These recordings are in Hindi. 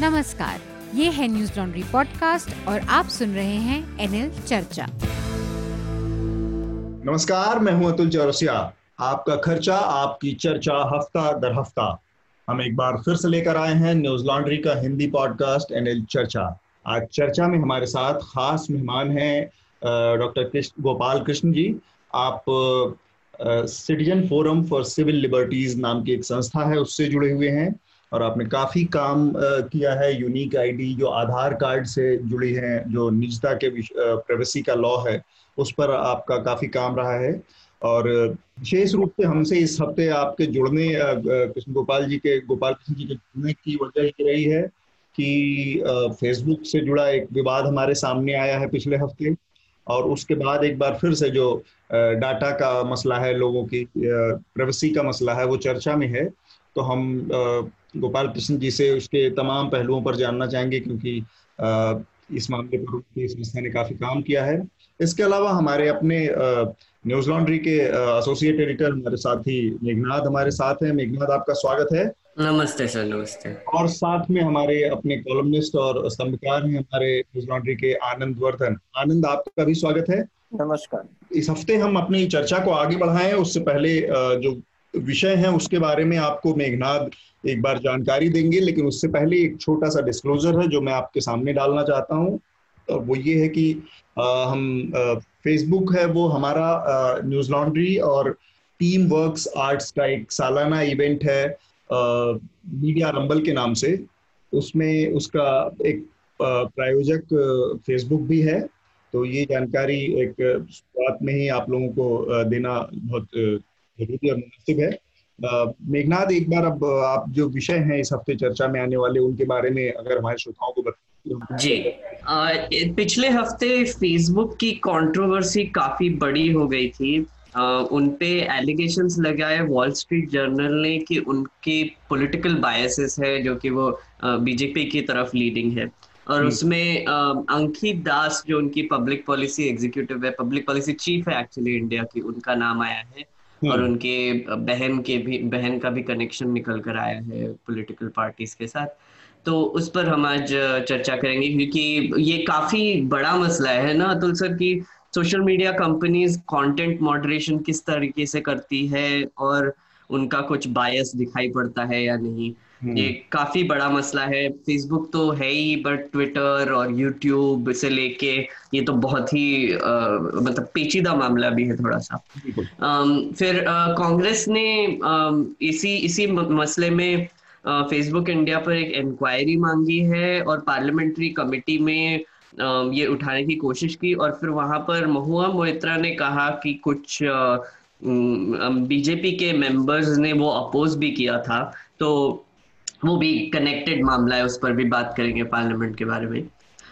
नमस्कार, ये है न्यूज़ लॉन्ड्री पॉडकास्ट और आप सुन रहे हैं एनएल चर्चा। नमस्कार, मैं हूँ अतुल चौरसिया। आपका खर्चा, आपकी चर्चा हफ़्ता दर हफ़्ता। हम एक बार फिर से लेकर आए हैं न्यूज़ लॉन्ड्री का हिंदी पॉडकास्ट एनएल चर्चा। आज चर्चा में हमारे साथ खास मेहमान हैं डॉक्टर गोपाल कृष्ण जी। आप citizen forum for civil liberties नाम की एक संस्था है, उससे जुड़े हुए हैं। और आपने काफ़ी काम किया है यूनिक आईडी जो आधार कार्ड से जुड़ी है, जो निजता के प्राइवेसी का लॉ है, उस पर आपका काफ़ी काम रहा है। और, विशेष रूप से हमसे इस हफ़्ते आपके जुड़ने कृष्ण गोपाल जी के, गोपाल कृष्ण जी के जुड़ने की वजह ये रही है कि फेसबुक से जुड़ा एक विवाद हमारे सामने आया है पिछले हफ़्ते। और उसके बाद एक बार फिर से जो डाटा का मसला है, लोगों की प्राइवेसी का मसला है, वो चर्चा में है। तो हम गोपाल कृष्ण जी से उसके तमाम पहलुओं पर जानना चाहेंगे क्योंकि इस मामले पर उनकी संस्था ने काफ़ी काम किया है। इसके अलावा हमारे अपने न्यूज़ लॉन्ड्री के एसोसिएट एडिटर हमारे साथी मेघनाथ हमारे साथ हैं। मेघनाथ आपका स्वागत है। नमस्ते सर नमस्ते। और साथ में हमारे अपने कॉलमनिस्ट और स्तंभकार हैं हमारे न्यूज़ लॉन्ड्री के आनंद वर्धन। आनंद आपका भी स्वागत है। नमस्कार। इस हफ़्ते हम अपनी चर्चा को आगे बढ़ाएँ। उससे पहले जो विषय है उसके बारे में आपको मेघनाथ एक बार जानकारी देंगे लेकिन उससे पहले एक छोटा सा डिस्क्लोजर है जो मैं आपके सामने डालना चाहता हूँ। वो ये है कि आ, हम फेसबुक है वो हमारा न्यूज़ लॉन्ड्री और टीम वर्क्स आर्ट्स का एक सालाना इवेंट है मीडिया रंबल के नाम से। उसमें उसका एक प्रायोजक फेसबुक भी है। तो ये जानकारी एक शुरुआत में ही आप लोगों को देना बहुत ज़रूरी और मुनासिब है। मेघनाथ एक बार अब आप जो विषय हैं इस हफ़्ते चर्चा में आने वाले उनके बारे में अगर हमारे श्रोताओं को बता जी। आ, पिछले हफ़्ते फेसबुक की कंट्रोवर्सी काफ़ी बड़ी हो गई थी। उन पे एलिगेशन लगाए वॉल स्ट्रीट जर्नल ने कि उनके पॉलिटिकल बायसेस है जो कि वो बीजेपी की तरफ़ लीडिंग है। और। उसमें अंकित दास जो उनकी पब्लिक पॉलिसी एग्जीक्यूटिव है पब्लिक पॉलिसी चीफ है एक्चुअली इंडिया की उनका नाम आया है। और हम्म। उनके बहन के भी बहन का भी कनेक्शन निकल कर आया है पॉलिटिकल पार्टीज़ के साथ तो उस पर हम आज चर्चा करेंगे क्योंकि ये काफ़ी बड़ा मसला है ना अतुल सर की social media companies content moderation किस तरीके से करती है और उनका कुछ बायस दिखाई पड़ता है या नहीं। ये काफ़ी बड़ा मसला है। फेसबुक तो है ही बट ट्विटर और यूट्यूब से लेके ये तो बहुत ही आ, मतलब पेचीदा मामला भी है थोड़ा सा। आ, फिर कांग्रेस ने आ, इसी इसी मसले में फेसबुक इंडिया पर एक इंक्वायरी मांगी है और पार्लियामेंट्री कमेटी में ये उठाने की कोशिश की और फिर वहाँ पर महुआ मोइत्रा ने कहा कि कुछ बीजेपी के मेंबर्स ने वो अपोज भी किया था। तो वो भी कनेक्टेड मामला है उस पर भी बात करेंगे पार्लियामेंट के बारे में।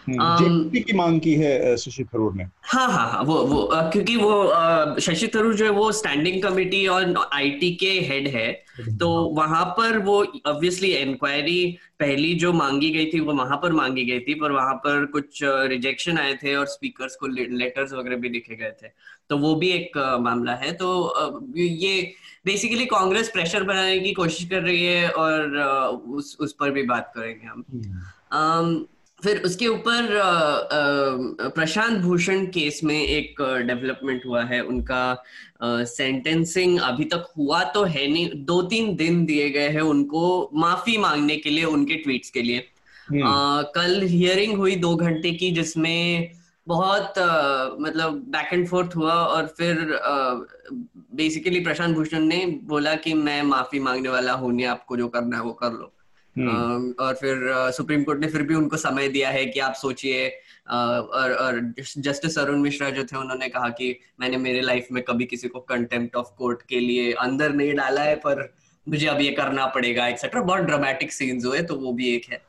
हम्म, की मांग की है शशि थरूर ने। हाँ हाँ हाँ वो वो क्योंकि वो शशि थरूर जो है वो स्टैंडिंग कमेटी और आईटी के हेड है तो वहाँ पर वो ऑब्वियसली इंक्वायरी पहली जो मांगी गई थी वो वहाँ पर मांगी गई थी पर वहाँ पर कुछ रिजेक्शन आए थे और स्पीकर्स को लेटर्स वगैरह भी लिखे गए थे। तो वो भी एक मामला है। तो ये बेसिकली कांग्रेस प्रेशर बनाने की कोशिश कर रही है और उस उस पर भी बात करेंगे हम। हम्म। फिर उसके ऊपर प्रशांत भूषण केस में एक डेवलपमेंट हुआ है उनका सेंटेंसिंग अभी तक हुआ तो है नहीं दो तीन दिन दिए गए हैं उनको माफ़ी मांगने के लिए उनके ट्वीट्स के लिए आ, हम्म। कल हियरिंग हुई दो घंटे की जिसमें बहुत आ, मतलब बैक एंड फोर्थ हुआ और फिर बेसिकली प्रशांत भूषण ने बोला कि मैं माफ़ी मांगने वाला हूँ नहीं आपको जो करना है वो कर लो। और फिर सुप्रीम कोर्ट ने फिर भी उनको समय दिया है कि आप सोचिए और और जस्टिस अरुण मिश्रा जो थे उन्होंने कहा कि मैंने मेरे लाइफ में कभी किसी को कंटेम्प्ट ऑफ़ कोर्ट के लिए अंदर नहीं डाला है पर मुझे अब ये करना पड़ेगा एक्सेट्रा बहुत ड्रामेटिक सीन्स हुए तो वो भी एक है।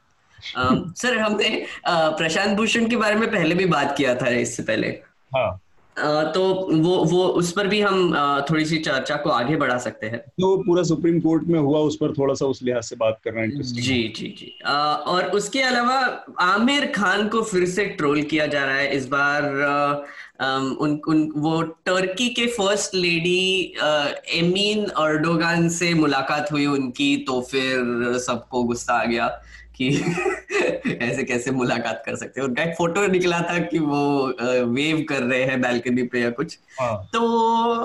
सर हमने प्रशांत भूषण के बारे में पहले भी बात किया था इससे पहले। हाँ। तो वो वो उस पर भी हम थोड़ी सी चर्चा को आगे बढ़ा सकते हैं। तो पूरा सुप्रीम कोर्ट में हुआ उस पर थोड़ा सा उस लिहाज से बात करना इंटरेस्टिंग जी जी जी। और उसके अलावा आमिर खान को फिर से ट्रोल किया जा रहा है इस बार उन उन वो टर्की के फ़र्स्ट लेडी एमीन अर्डोगान से मुलाकात हुई उनकी तो फिर सबको गुस्सा आ गया। कि ऐसे कैसे मुलाकात कर सकते हैं। उनका एक फ़ोटो निकला था कि वो वेव कर रहे हैं बैल्कनी पे या कुछ। हाँ. तो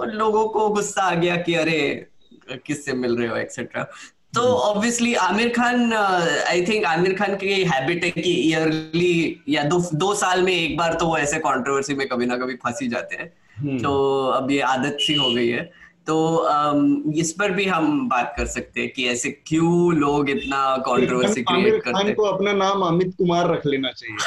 लोगों को गुस्सा आ गया कि अरे किससे मिल रहे हो एक्सेट्रा तो obviously Aamir Khan I think Aamir Khan की हैबिट है कि ईयरली या दो दो साल में एक बार तो वो ऐसे कंट्रोवर्सी में कभी ना कभी फंसी जाते हैं। हम्म। तो अब ये आदत सी हो गई है। तो um, इस पर भी हम बात कर सकते हैं कि ऐसे क्यों लोग इतना कंट्रोवर्सी क्रिएट करते हैं। को अपना नाम अमित कुमार रख लेना चाहिए।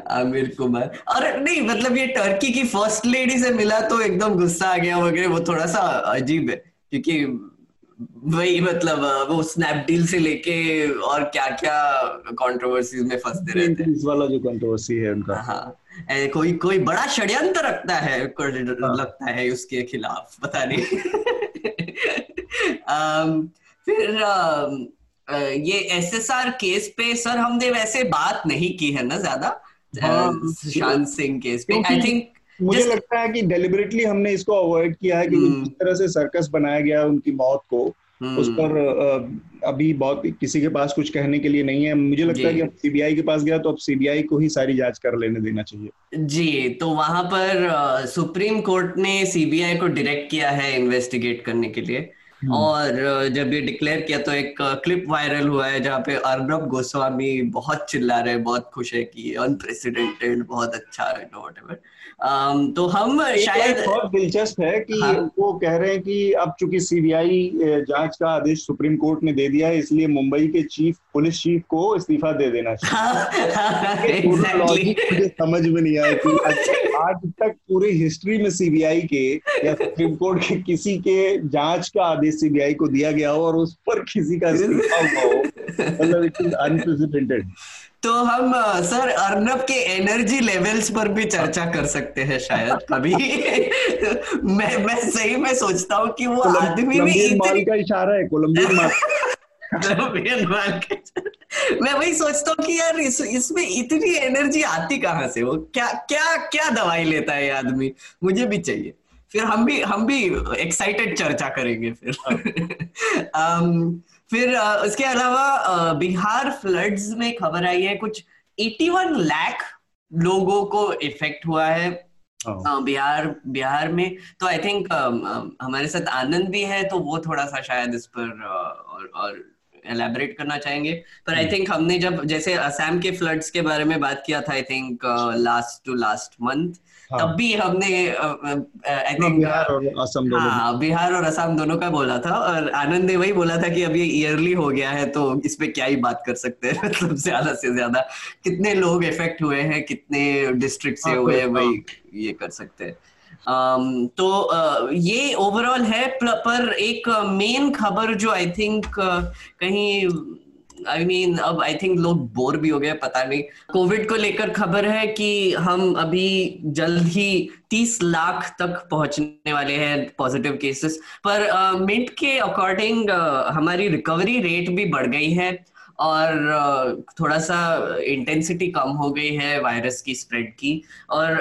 आमिर कुमार। और नहीं मतलब ये टर्की की फ़र्स्ट लेडी से मिला तो एकदम गुस्सा आ गया वगैरह वो थोड़ा सा अजीब है क्योंकि वही मतलब वो स्नैपडील से लेके और क्या क्या कंट्रोवर्सीज में फंसते रहते हैं। इस वाला जो कंट्रोवर्सी है उनका। हाँ। कोई कोई बड़ा षड्यंत्र रखता है हाँ. लगता है उसके खिलाफ पता नहीं फिर ये एसएसआर केस पे सर हमने वैसे बात नहीं की है ना ज़्यादा हाँ, सुशांत सिंह केस पे आई थिंक मुझे. लगता है कि डेलिबरेटली हमने इसको अवॉइड किया है कि hmm. जिस तरह से सर्कस बनाया गया उनकी मौत को. उस पर अभी बहुत किसी के पास कुछ कहने के लिए नहीं है। मुझे लगता है कि अब सीबीआई के पास गया तो अब सीबीआई को ही सारी जाँच कर लेने देना चाहिए। जी तो वहाँ पर सुप्रीम कोर्ट ने सीबीआई को डायरेक्ट किया है इन्वेस्टिगेट करने के लिए। हम्म। और जब ये डिक्लेयर किया तो एक क्लिप वायरल हुआ है जहाँ पे अर्नब गोस्वामी बहुत चिल्ला रहे बहुत खुश है कि अनप्रेसिडेंटेड बहुत अच्छा है तो हम शायद बहुत दिलचस्प है कि हाँ, वो कह रहे हैं कि अब चूँकि सीबीआई जाँच का आदेश सुप्रीम कोर्ट ने दे दिया है इसलिए मुंबई के चीफ पुलिस चीफ को इस्तीफा दे देना चाहिए। हाँ, exactly. मुझे समझ में नहीं आया कि आज तक पूरी हिस्ट्री में सीबीआई के या सुप्रीम कोर्ट के किसी के जाँच का आदेश सीबीआई को दिया गया हो और उस पर किसी का इस्तीफा हुआ हो मतलब इट इज़ अनप्रेसिडेंटेड तो हम सर अर्नब के एनर्जी लेवल्स पर भी चर्चा कर सकते हैं शायद कभी। मैं मैं सही में सोचता हूँ कि वो आदमी भी इतनी का इशारा है कोलंबियन माल। मैं वही सोचता हूँ कि यार इस इसमें इतनी एनर्जी आती कहाँ से? वो क्या क्या क्या दवाई लेता है ये आदमी? मुझे भी चाहिए। फिर हम भी हम भी एक्साइटेड चर्चा करेंगे फिर। um, फिर उसके अलावा बिहार फ्लड्स में खबर आई है कुछ 81 लाख लोगों को इफ़ेक्ट हुआ है हाँ। बिहार बिहार में। तो आई थिंक हमारे साथ आनंद भी है तो वो थोड़ा सा शायद इस पर और, और एलेबरेट करना चाहेंगे। पर आई थिंक हमने जब जैसे असम के फ्लड्स के बारे में बात किया था I think last to last month हाँ. तब भी हमने आई थिंक बिहार और असम दोनों हाँ बिहार और असम दोनों का बोला था और आनंद ने वही बोला था कि अब ये ईयरली हो गया है तो इस पे क्या ही बात कर सकते हैं मतलब ज़्यादा से ज़्यादा कितने लोग इफ़ेक्ट हुए हैं कितने डिस्ट्रिक्ट से हाँ, हुए हैं वही हाँ। ये कर सकते हैं Um, तो uh, ये ओवरऑल है पर एक मेन खबर जो आई थिंक uh, कहीं आई मीन अब आई थिंक लोग बोर भी हो गए, पता नहीं। कोविड को लेकर खबर है कि हम अभी जल्द ही 30 लाख तक पहुँचने वाले हैं पॉजिटिव केसेस पर मिंट के अकॉर्डिंग हमारी रिकवरी रेट भी बढ़ गई है। और थोड़ा सा इंटेंसिटी कम हो गई है वायरस की स्प्रेड की। और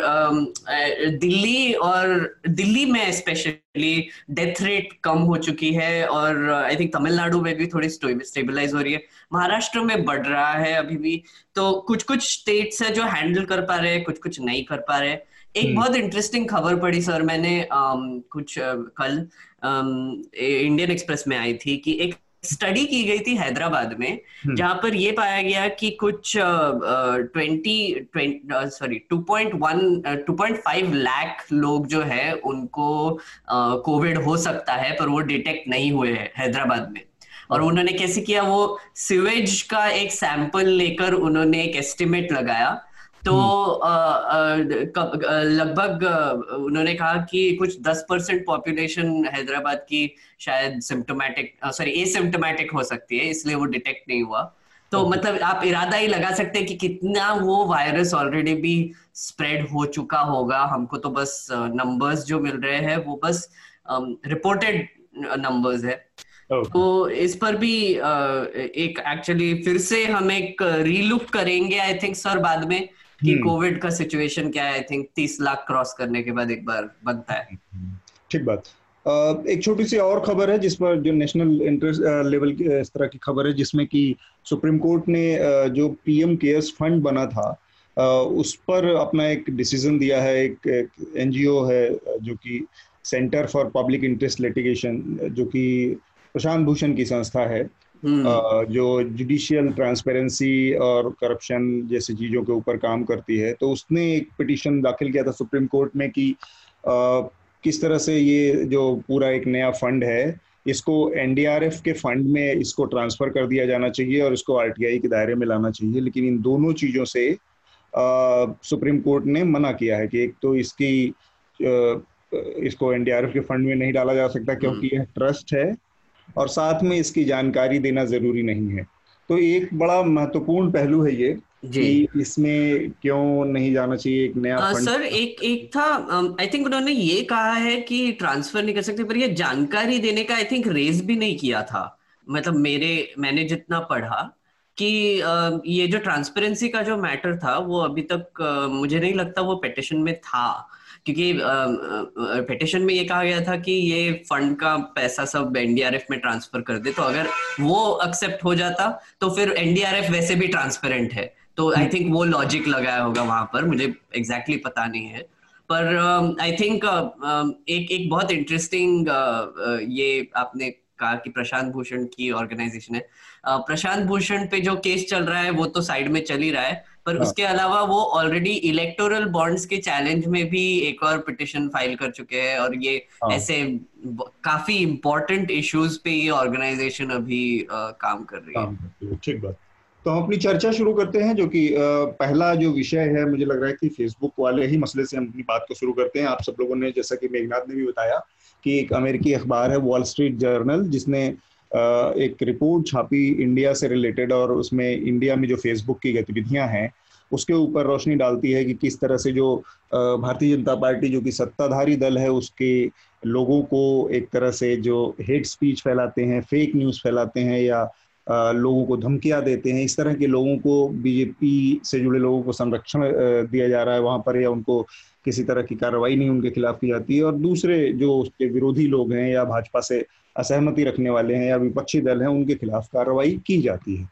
दिल्ली और दिल्ली में स्पेशली डेथ रेट कम हो चुकी है और आई थिंक तमिलनाडु में भी थोड़ी स्टेबलाइज हो रही है। महाराष्ट्र में बढ़ रहा है अभी भी। तो कुछ कुछ स्टेट्स है जो हैंडल कर पा रहे हैं कुछ कुछ नहीं कर पा रहे। एक hmm. बहुत इंटरेस्टिंग खबर पड़ी सर मैंने um, कुछ uh, कल इंडियन um, एक्सप्रेस में आई थी कि एक स्टडी की गई थी हैदराबाद में हम्म। जहाँ पर यह पाया गया कि कुछ twenty sorry two point one two point five lakh लोग जो है उनको कोविड uh, हो सकता है पर वो डिटेक्ट नहीं हुए हैं हैदराबाद में और हाँ। उन्होंने कैसे किया वो सिवेज का एक सैंपल लेकर उन्होंने एक एस्टिमेट लगाया तो हम्म। लगभग उन्होंने कहा कि कुछ दस परसेंट पॉपुलेशन हैदराबाद की शायद सिम्टोमेटिक सॉरी एसिम्टोमेटिक हो सकती है इसलिए वो डिटेक्ट नहीं हुआ। तो मतलब आप इरादा ही लगा सकते हैं कि कितना वो वायरस ऑलरेडी भी स्प्रेड हो चुका होगा। हमको तो बस नंबर्स जो मिल रहे हैं वो बस रिपोर्टेड नंबर्स है। तो इस पर भी एक एक्चुअली फिर से हम एक रीलुक करेंगे आई थिंक सर बाद में। कि कोविड का सिचुएशन क्या है? आई थिंक तीस लाख क्रॉस करने के बाद एक बार बनता है। ठीक बात। Uh, एक छोटी सी और खबर है जिस पर जो नेशनल इंटरेस्ट लेवल की इस तरह की खबर है जिसमें कि सुप्रीम कोर्ट ने uh, जो पीएम केयर्स फंड बना था uh, उस पर अपना एक डिसीज़न दिया है। एक, एनजीओ है जो कि centre for public interest litigation जो कि प्रशांत भूषण की संस्था है। हम्म। जो जुडिशियल ट्रांसपेरेंसी और करप्शन जैसी चीज़ों के ऊपर काम करती है तो उसने एक पिटीशन दाखिल किया था सुप्रीम कोर्ट में कि किस तरह से ये जो पूरा एक नया फंड है इसको एनडीआरएफ के फंड में इसको ट्रांसफ़र कर दिया जाना चाहिए और इसको आरटीआई के दायरे में लाना चाहिए लेकिन इन दोनों चीज़ों से सुप्रीम कोर्ट ने मना किया है कि एक तो इसकी इसको एनडीआरएफ के फंड में नहीं डाला जा सकता क्योंकि हम्म। यह ट्रस्ट है और साथ में इसकी जानकारी देना ज़रूरी नहीं है। तो एक बड़ा महत्वपूर्ण पहलू है ये कि इसमें क्यों नहीं जाना चाहिए एक नया फंड सर एक एक था आई थिंक उन्होंने ये कहा है कि ट्रांसफ़र नहीं कर सकते पर ये जानकारी देने का आई थिंक रेज भी नहीं किया था। मतलब मेरे मैंने जितना पढ़ा कि ये जो ट्रांसपेरेंसी का जो मैटर था वो अभी तक मुझे नहीं लगता वो पिटिशन में था। क्योंकि पिटिशन में ये कहा गया था कि ये फंड का पैसा सब एनडीआरएफ में ट्रांसफ़र कर दे तो अगर वो एक्सेप्ट हो जाता तो फिर एनडीआरएफ वैसे भी ट्रांसपेरेंट है। तो आई थिंक वो लॉजिक लगाया होगा वहाँ पर मुझे एग्जैक्टली exactly पता नहीं है। पर I um, think uh, um, एक एक बहुत इंटरेस्टिंग uh, uh, ये आपने कहा कि प्रशांत भूषण की ऑर्गेनाइजेशन है। uh, प्रशांत भूषण पे जो केस चल रहा है वो तो साइड में चल ही रहा है। पर हाँ. उसके अलावा वो ऑलरेडी इलेक्टोरल बॉन्ड्स के चैलेंज में भी एक और पिटिशन फ़ाइल कर चुके हैं और ये हाँ. ऐसे काफ़ी इंपॉर्टेंट इश्यूज़ पे ये ऑर्गेनाइजेशन अभी uh, काम कर रही है ठीक बात तो हम अपनी चर्चा शुरू करते हैं जो कि पहला जो विषय है मुझे लग रहा है कि फेसबुक वाले ही मसले से हम अपनी बात को शुरू करते हैं आप सब लोगों ने जैसा कि मेघनाथ ने भी बताया कि एक अमेरिकी अखबार है वॉल स्ट्रीट जर्नल जिसने एक रिपोर्ट छापी इंडिया से रिलेटेड और उसमें इंडिया में जो फेसबुक की गतिविधियाँ हैं, उसके ऊपर रोशनी डालती है कि किस तरह से जो भारतीय जनता पार्टी जो कि सत्ताधारी दल है, उसके लोगों को एक तरह से जो हेट स्पीच फैलाते हैं, फेक न्यूज़ फैलाते हैं या लोगों को धमकियाँ देते हैं, इस तरह के लोगों को बीजेपी से जुड़े लोगों को संरक्षण दिया जा रहा है वहाँ पर या उनको किसी तरह की कार्रवाई नहीं उनके खिलाफ की जाती है। और दूसरे जो उसके विरोधी लोग हैं या भाजपा से असहमति रखने वाले हैं या विपक्षी दल हैं, उनके खिलाफ कार्रवाई की जाती है।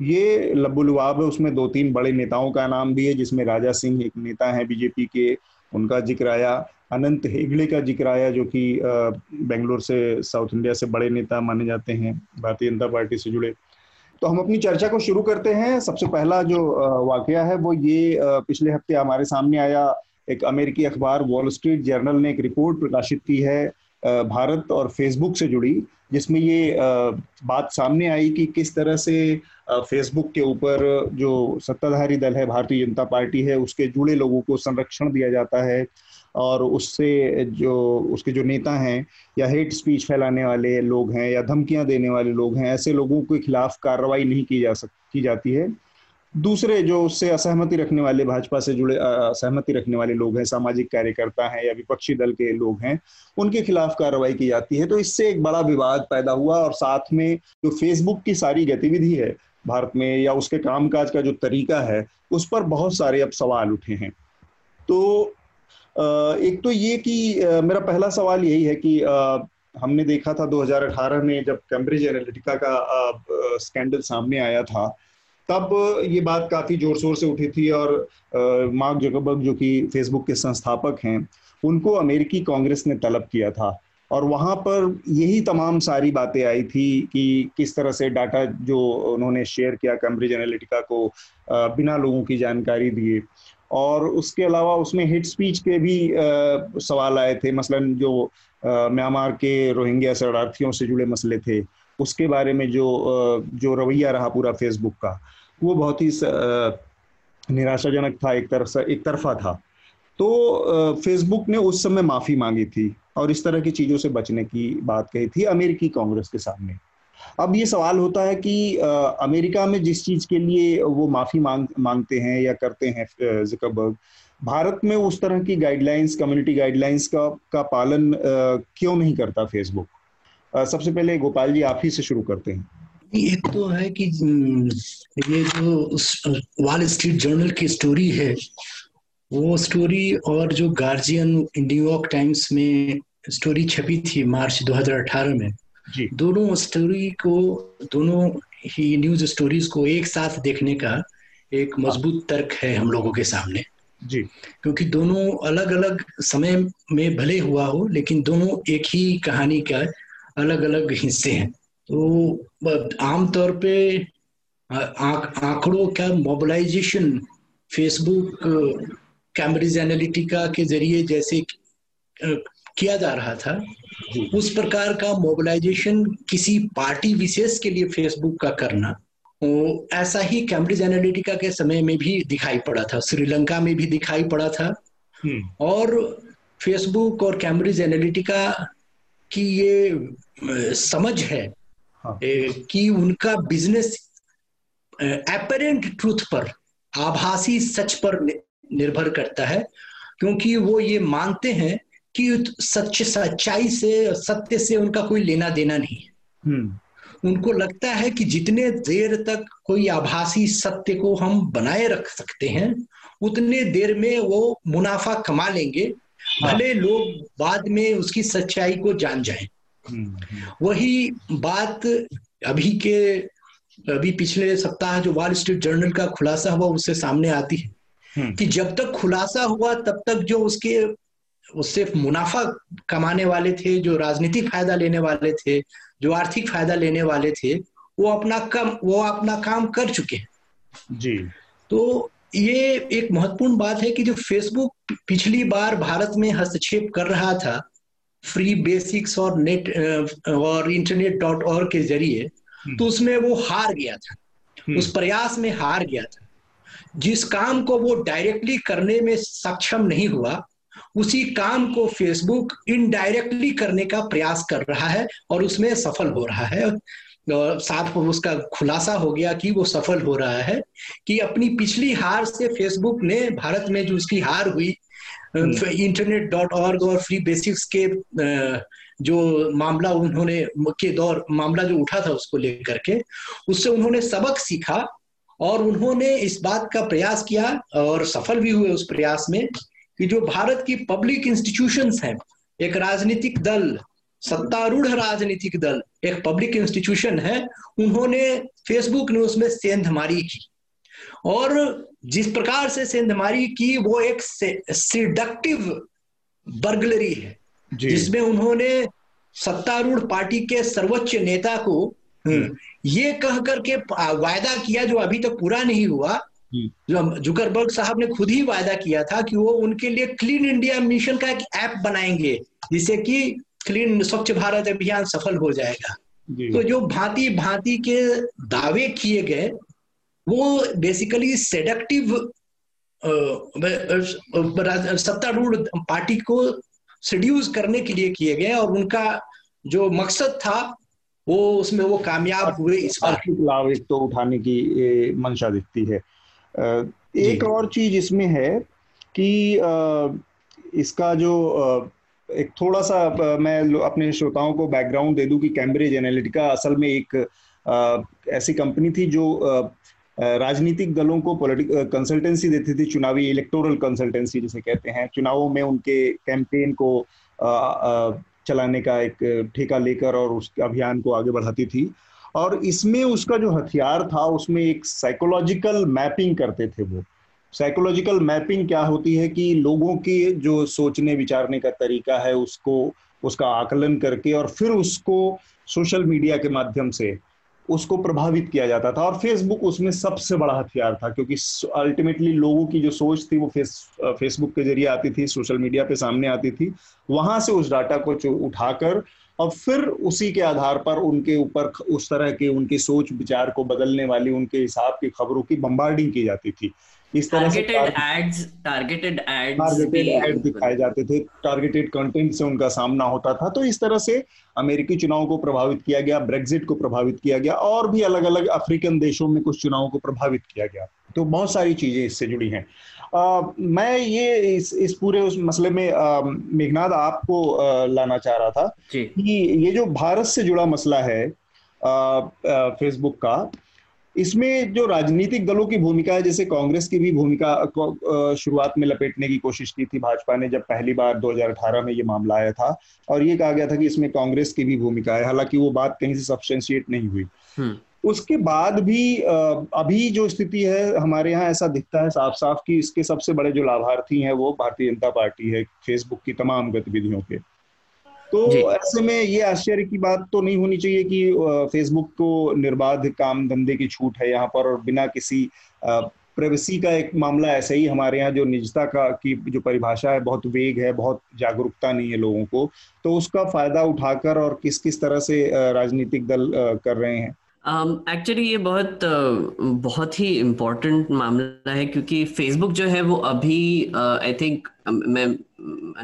ये लब्बुलवाब है, उसमें दो तीन बड़े नेताओं का नाम भी है, जिसमें राजा सिंह एक नेता है बीजेपी के, उनका ज़िक्र आया, अनंत हेगड़े का ज़िक्र आया, जो कि बेंगलोर से, साउथ इंडिया से बड़े नेता माने जाते हैं, भारतीय जनता पार्टी से जुड़े। तो हम अपनी चर्चा को शुरू करते हैं। सबसे पहला जो वाकया है, वो ये पिछले हफ़्ते हमारे सामने आया एक अमेरिकी अखबार, वॉल स्ट्रीट जर्नल ने एक रिपोर्ट प्रकाशित की है भारत और फेसबुक से जुड़ी, जिसमें ये बात सामने आई कि किस तरह से फेसबुक के ऊपर जो सत्ताधारी दल है, भारतीय जनता पार्टी है, उसके जुड़े लोगों को संरक्षण दिया जाता है और उससे जो, उसके जो नेता हैं या हेट स्पीच फैलाने वाले लोग हैं या धमकियाँ देने वाले लोग हैं, ऐसे लोगों के खिलाफ कार्रवाई नहीं की जा सक, की जाती है। दूसरे जो उससे असहमति रखने वाले, भाजपा से जुड़े असहमति रखने वाले लोग हैं, सामाजिक कार्यकर्ता हैं या विपक्षी दल के लोग हैं, उनके खिलाफ कार्रवाई की जाती है। तो इससे एक बड़ा विवाद पैदा हुआ और साथ में जो फेसबुक की सारी गतिविधि है भारत में या उसके कामकाज का जो तरीका है, उस पर बहुत सारे अब सवाल उठे हैं। तो एक तो ये कि मेरा पहला सवाल यही है कि हमने देखा था 2018 में जब कैम्ब्रिज एनालिटिका का स्कैंडल सामने आया था तब ये बात काफ़ी ज़ोर शोर से उठी थी और मार्क जकबर्ग जो कि फेसबुक के संस्थापक हैं उनको अमेरिकी कांग्रेस ने तलब किया था। और वहाँ पर यही तमाम सारी बातें आई थी कि किस तरह से डाटा जो उन्होंने शेयर किया कैम्ब्रिज एनालिटिका को बिना लोगों की जानकारी दिए। और उसके अलावा उसमें हिट स्पीच के भी आ, सवाल आए थे। मसलन जो म्यांमार के रोहिंग्या शरणार्थियों से जुड़े मसले थे उसके बारे में जो जो रवैया रहा पूरा फेसबुक का। वो बहुत ही निराशाजनक था, एक तरफ़ से, एक तरफा था। तो फेसबुक ने उस समय माफ़ी मांगी थी और इस तरह की चीज़ों से बचने की बात कही थी अमेरिकी कांग्रेस के सामने। अब ये सवाल होता है कि अमेरिका में जिस चीज़ के लिए वो माफ़ी मांग, मांगते हैं या करते हैं जिकरबर्ग भारत में उस तरह की गाइडलाइंस कम्युनिटी गाइडलाइंस का का पालन क्यों नहीं करता फेसबुक सबसे पहले गोपाल जी, आप ही से शुरू करते हैं। एक तो है कि ये जो वॉल स्ट्रीट जर्नल की स्टोरी है वो स्टोरी और जो गार्जियन न्यूयॉर्क टाइम्स में स्टोरी छपी थी मार्च 2018 में जी। दोनों स्टोरी को दोनों ही न्यूज़ स्टोरीज को एक साथ देखने का एक मज़बूत तर्क है हम लोगों के सामने। जी। क्योंकि दोनों अलग अलग समय में भले हुआ हो लेकिन दोनों एक ही कहानी का अलग अलग हिस्से हैं। तो आमतौर पे आंकड़ों का मोबिलाइजेशन फेसबुक कैम्ब्रिज एनालिटिका के ज़रिए जैसे किया जा रहा था उस प्रकार का मोबिलाइजेशन किसी पार्टी विशेष के लिए फेसबुक का करना वो ऐसा ही कैम्ब्रिज एनालिटिका के समय में भी दिखाई पड़ा था श्रीलंका में भी दिखाई पड़ा था। हम्म, और फेसबुक और कैम्ब्रिज एनालिटिका की ये समझ है हाँ। कि उनका बिज़नेस एपरेंट ट्रूथ पर आभासी सच पर निर्भर करता है क्योंकि वो ये मानते हैं कि सच सच्चाई से सत्य से उनका कोई लेना देना नहीं है हम्म, उनको लगता है कि जितने देर तक कोई आभासी सत्य को हम बनाए रख सकते हैं उतने देर में वो मुनाफा कमा लेंगे भले हाँ। भले लोग बाद में उसकी सच्चाई को जान जाएँ वही बात अभी के अभी पिछले सप्ताह जो वॉल स्ट्रीट जर्नल का खुलासा हुआ उससे सामने आती है हम्म, कि जब तक खुलासा हुआ तब तक जो उसके उससे मुनाफा कमाने वाले थे जो राजनीतिक फ़ायदा लेने वाले थे जो आर्थिक फ़ायदा लेने वाले थे वो अपना कम वो अपना काम कर चुके हैं। जी। तो ये एक महत्वपूर्ण बात है कि जो फेसबुक पिछली बार भारत में हस्तक्षेप कर रहा था फ्री बेसिक्स और नेट और इंटरनेट डॉट और के ज़रिए तो उसमें वो हार गया था। हम्म, उस प्रयास में हार गया था। जिस काम को वो डायरेक्टली करने में सक्षम नहीं हुआ उसी काम को फेसबुक इनडायरेक्टली करने का प्रयास कर रहा है और उसमें सफल हो रहा है। और साथ में उसका खुलासा हो गया कि वो सफल हो रहा है कि अपनी पिछली हार से फेसबुक ने भारत में जो उसकी हार हुई इंटरनेट डॉट ऑर्ग और फ्री बेसिक्स के जो मामला उन्होंने के दौर, मामला जो उठा था उसको लेकर के, उससे उन्होंने सबक सीखा और उन्होंने इस बात का प्रयास किया और सफल भी हुए उस प्रयास में कि जो भारत की पब्लिक इंस्टीट्यूशंस हैं, एक राजनीतिक दल, सत्तारूढ़ राजनीतिक दल, एक पब्लिक इंस्टीट्यूशन है, उन्होंने फेसबुक ने उसमें सेंधमारी की और जिस प्रकार से सेंधमारी की वो एक सिडक्टिव बर्गलरी है जिसमें उन्होंने सत्तारूढ़ पार्टी के सर्वोच्च नेता को ये कह करके वायदा किया जो अभी तक तो पूरा नहीं हुआ हम्म। जो जुकरबर्ग साहब ने खुद ही वायदा किया था कि वो उनके लिए क्लीन इंडिया मिशन का एक ऐप बनाएँगे जिससे कि क्लीन स्वच्छ भारत अभियान सफल हो जाएगा। तो जो भांति भांति के दावे किए गए वो बेसिकली सेडक्टिव सत्तारूढ़ पार्टी को सड्यूज करने के लिए किए गए और उनका जो मकसद था वो उसमें वो कामयाब हुए इस लाभ एक तो उठाने की मंशा दिखती है। एक और चीज़ इसमें है कि इसका जो एक थोड़ा सा मैं अपने श्रोताओं को बैकग्राउंड दे दूँ कि कैम्ब्रिज एनालिटिका असल में एक ऐसी कंपनी थी जो राजनीतिक दलों को पॉलिटिक कंसल्टेंसी देती थी, चुनावी इलेक्टोरल कंसल्टेंसी जिसे कहते हैं। चुनावों में उनके कैंपेन को चलाने का एक ठेका लेकर और उस अभियान को आगे बढ़ाती थी। और इसमें उसका जो हथियार था, उसमें एक साइकोलॉजिकल मैपिंग करते थे वो। साइकोलॉजिकल मैपिंग क्या होती है कि लोगों के जो सोचने, विचारने का तरीका है, उसको, उसका आकलन करके और फिर उसको सोशल मीडिया के माध्यम से उसको प्रभावित किया जाता था और फेसबुक उसमें सबसे बड़ा हथियार था क्योंकि अल्टीमेटली लोगों की जो सोच थी वो फेस फेसबुक के ज़रिए आती थी सोशल मीडिया पे सामने आती थी। वहाँ से उस डाटा को उठाकर और फिर उसी के आधार पर उनके ऊपर उस तरह के उनकी सोच विचार को बदलने वाली उनके हिसाब की खबरों की बम्बार्डिंग की जाती थी। इस तरह से targeted ads targeted ads targeted ad दिखाए जाते थे टारगेटेड कंटेंट से उनका सामना होता था। तो इस तरह से अमेरिकी चुनाव को प्रभावित किया गया ब्रेग्जिट को प्रभावित किया गया और भी अलग अलग अफ्रीकन देशों में कुछ चुनावों को प्रभावित किया गया। तो बहुत सारी चीज़ें इससे जुड़ी हैं। मैं ये इस इस पूरे उस मसले में आ, मेघनाथ आपको आ, लाना चाह रहा था कि ये जो भारत से जुड़ा मसला है फेसबुक का इसमें जो राजनीतिक दलों की भूमिका है जैसे कांग्रेस की भी भूमिका शुरुआत में लपेटने की कोशिश की थी भाजपा ने जब पहली बार 2018 में ये मामला आया था और ये कहा गया था कि इसमें कांग्रेस की भी भूमिका है। हालाँकि वो बात कहीं से सब्सटेंशिएट नहीं हुई। हम्म। उसके बाद भी अभी जो स्थिति है हमारे यहाँ ऐसा दिखता है साफ़ साफ़ कि इसके सबसे बड़े जो लाभार्थी हैं वो भारतीय जनता पार्टी है फेसबुक की तमाम गतिविधियों के। तो ऐसे में ये आश्चर्य की बात तो नहीं होनी चाहिए कि फेसबुक को निर्बाध काम धंधे की छूट है यहाँ पर और बिना किसी प्राइवेसी का एक मामला ऐसे ही हमारे यहाँ जो निजता का की जो परिभाषा है बहुत वेग है बहुत जागरूकता नहीं है लोगों को तो उसका फ़ायदा उठाकर और किस किस तरह से राजनीतिक दल कर रहे हैं? एक्चुअली um, ये बहुत बहुत ही इम्पोर्टेंट मामला है क्योंकि फेसबुक जो है वो अभी आई uh, थिंक मैं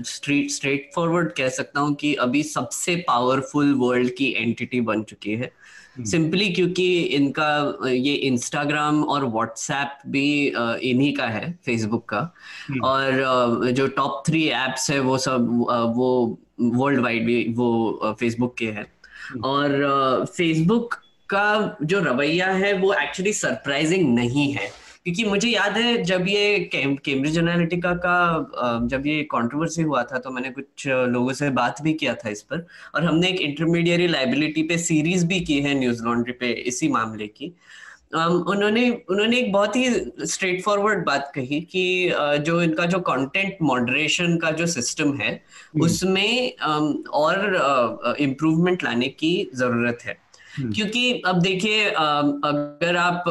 स्ट्रीट स्ट्रेट फॉरवर्ड कह सकता हूँ कि अभी सबसे पावरफुल वर्ल्ड की एंटिटी बन चुकी है सिंपली hmm. क्योंकि इनका ये इंस्टाग्राम और व्हाट्सएप भी इन्हीं का है फेसबुक का hmm. और जो टॉप थ्री एप्स है वो सब वो वर्ल्ड वाइड भी वो फेसबुक के हैं hmm. और फेसबुक का जो रवैया है वो एक्चुअली सरप्राइजिंग नहीं है क्योंकि मुझे याद है जब ये कैम्ब्रिज एनालिटिका का जब ये कंट्रोवर्सी हुआ था तो मैंने कुछ लोगों से बात भी किया था इस पर और हमने एक इंटरमीडिएरी लाइबिलिटी पे सीरीज़ भी की है न्यूज़ लॉन्ड्री पे इसी मामले की Um, उन्होंने उन्होंने एक बहुत ही स्ट्रेट फॉरवर्ड बात कही कि जो इनका जो कंटेंट मॉडरेशन का जो सिस्टम है हम्म। उसमें और इम्प्रूवमेंट लाने की ज़रूरत है। क्योंकि अब देखिए अगर आप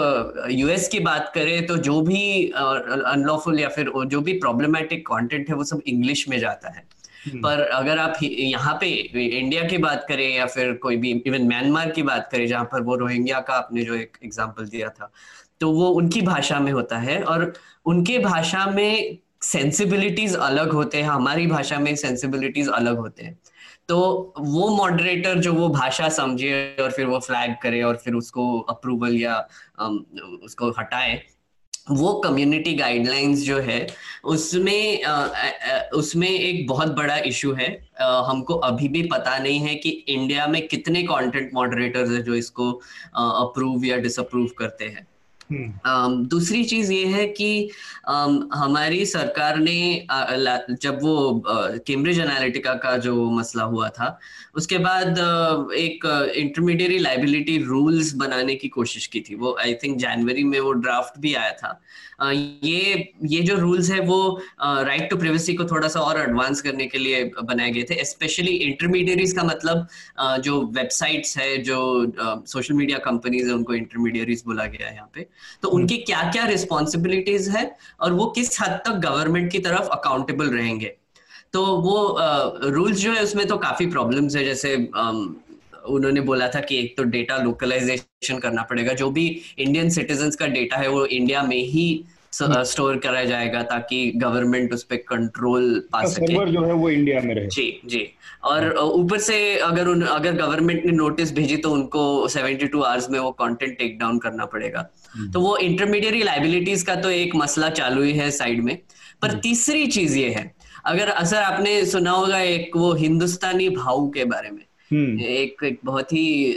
यूएस की बात करें तो जो भी अनलॉफुल या फिर जो भी प्रॉब्लमेटिक कंटेंट है वो सब इंग्लिश में जाता है। हम्म। पर अगर आप यहाँ पे इंडिया की बात करें या फिर कोई भी इवन म्यांमार की बात करें जहाँ पर वो रोहिंग्या का आपने जो एक एग्ज़ाम्पल दिया था तो वो उनकी भाषा में होता है और उनके भाषा में सेंसिबिलिटीज अलग होते हैं हमारी भाषा में सेंसिबिलिटीज अलग होते हैं। तो वो मॉडरेटर जो वो भाषा समझे और फिर वो फ्लैग करे और फिर उसको अप्रूवल या उसको हटाए, वो कम्युनिटी गाइडलाइंस जो है, उसमें उसमें एक बहुत बड़ा इशू है हमको अभी भी पता नहीं है कि इंडिया में कितने कंटेंट मॉडरेटर्स है जो इसको अप्रूव या डिसअप्रूव करते हैं। दूसरी चीज़ ये है कि हमारी सरकार ने जब वो कैम्ब्रिज एनालिटिका का जो मसला हुआ था, उसके बाद एक इंटरमीडिएरी लाइबिलिटी रूल्स बनाने की कोशिश की थी। वो आई थिंक जनवरी में वो ड्राफ्ट भी आया था। ये ये जो रूल्स है वो राइट टू प्रिवेसी को थोड़ा सा और एडवांस करने के लिए बनाए गए थे स्पेशली इंटरमीडियरीज का मतलब जो वेबसाइट्स है जो सोशल मीडिया कंपनीज़ है उनको इंटरमीडियरीज बोला गया है यहाँ पे तो। उनकी क्या क्या रिस्पॉन्सिबिलिटीज है और वो किस हद तक गवर्नमेंट की तरफ़ अकाउंटेबल रहेंगे तो वो रूल्स uh, जो है उसमें तो काफ़ी प्रॉब्लम्स है जैसे um, उन्होंने बोला था कि एक तो डेटा लोकलाइजेशन करना पड़ेगा जो भी इंडियन सिटीजन का डेटा है वो इंडिया में ही स्टोर हम्म। करा जाएगा ताकि गवर्नमेंट उस पर कंट्रोल पा सके जो है वो इंडिया में रहे जी जी और हाँ। ऊपर से अगर उन अगर गवर्नमेंट ने नोटिस भेजी तो उनको 72 आवर्स में वो कंटेंट टेक डाउन करना पड़ेगा हम्म। तो वो इंटरमीडिएट लाइबिलिटीज का तो एक मसला चालू ही है साइड में पर। तीसरी चीज़ ये है अगर असर आपने सुना होगा एक वो हिंदुस्तानी भाव के बारे में हम्म। एक एक बहुत ही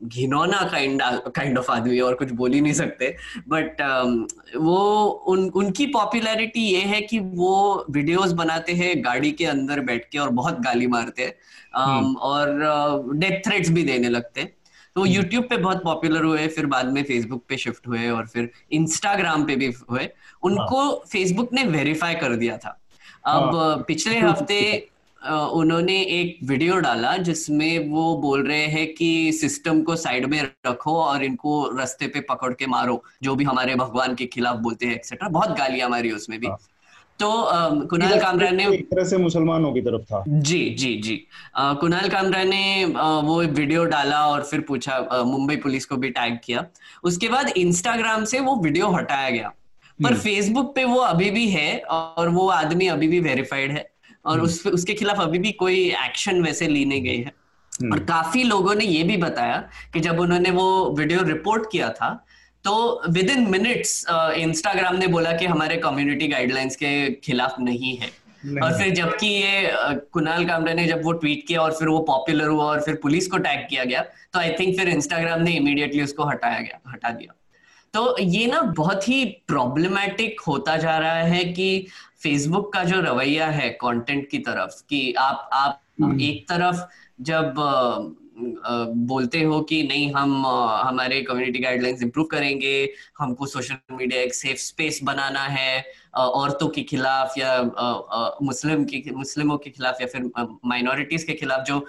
घिनौना काइंड काइंड ऑफ़ आदमी और कुछ बोल ही नहीं सकते बट um, वो उन उनकी पॉपुलैरिटी ये है कि वो वीडियोस बनाते हैं गाड़ी के अंदर बैठ के और बहुत गाली मारते हैं um, हम्म। और डेथ uh, थ्रेट्स भी देने लगते हैं तो यूट्यूब हम्म। पे बहुत पॉपुलर हुए फिर बाद में फेसबुक पे शिफ्ट हुए और फिर इंस्टाग्राम पे भी हुए उनको फेसबुक हाँ। ने वेरीफाई कर दिया था अब हाँ। पिछले हफ़्ते उन्होंने एक वीडियो डाला जिसमें वो बोल रहे हैं कि सिस्टम को साइड में रखो और इनको रस्ते पे पकड़ के मारो जो भी हमारे भगवान के खिलाफ बोलते हैं एक्सेट्रा बहुत गालियाँ मारी उसमें भी। हाँ। तो कुणाल कामरा ने एक तरह से मुसलमानों की तरफ़ था। जी जी जी। कुणाल कामरा ने वो वीडियो डाला और फिर पूछा मुंबई पुलिस को भी टैग किया। उसके बाद इंस्टाग्राम से वो वीडियो हटाया गया। पर फेसबुक हम्म। पे वो अभी भी है और वो आदमी अभी भी वेरीफाइड है। और हम्म। उस उसके खिलाफ अभी भी कोई एक्शन वैसे ली नहीं गई है हम्म। और काफ़ी लोगों ने ये भी बताया कि जब उन्होंने वो वीडियो रिपोर्ट किया था तो विद इन मिनट्स इंस्टाग्राम ने बोला कि हमारे कम्युनिटी गाइडलाइंस के खिलाफ नहीं है और फिर जबकि ये कुणाल कामरे ने जब वो ट्वीट किया और फिर वो पॉपुलर हुआ और फिर पुलिस को टैग किया गया तो आई थिंक फिर इंस्टाग्राम ने इमीडिएटली उसको हटाया गया हटा दिया तो ये ना बहुत ही प्रॉब्लमेटिक होता जा रहा है कि फेसबुक का जो रवैया है कंटेंट की तरफ़ कि आप आप हम्म। एक तरफ़ जब बोलते हो कि नहीं हम हमारे कम्युनिटी गाइडलाइंस इंप्रूव करेंगे हमको सोशल मीडिया एक सेफ़ स्पेस बनाना है औरतों के खिलाफ या मुस्लिम की मुस्लिमों के खिलाफ या फिर माइनॉरिटीज के खिलाफ जो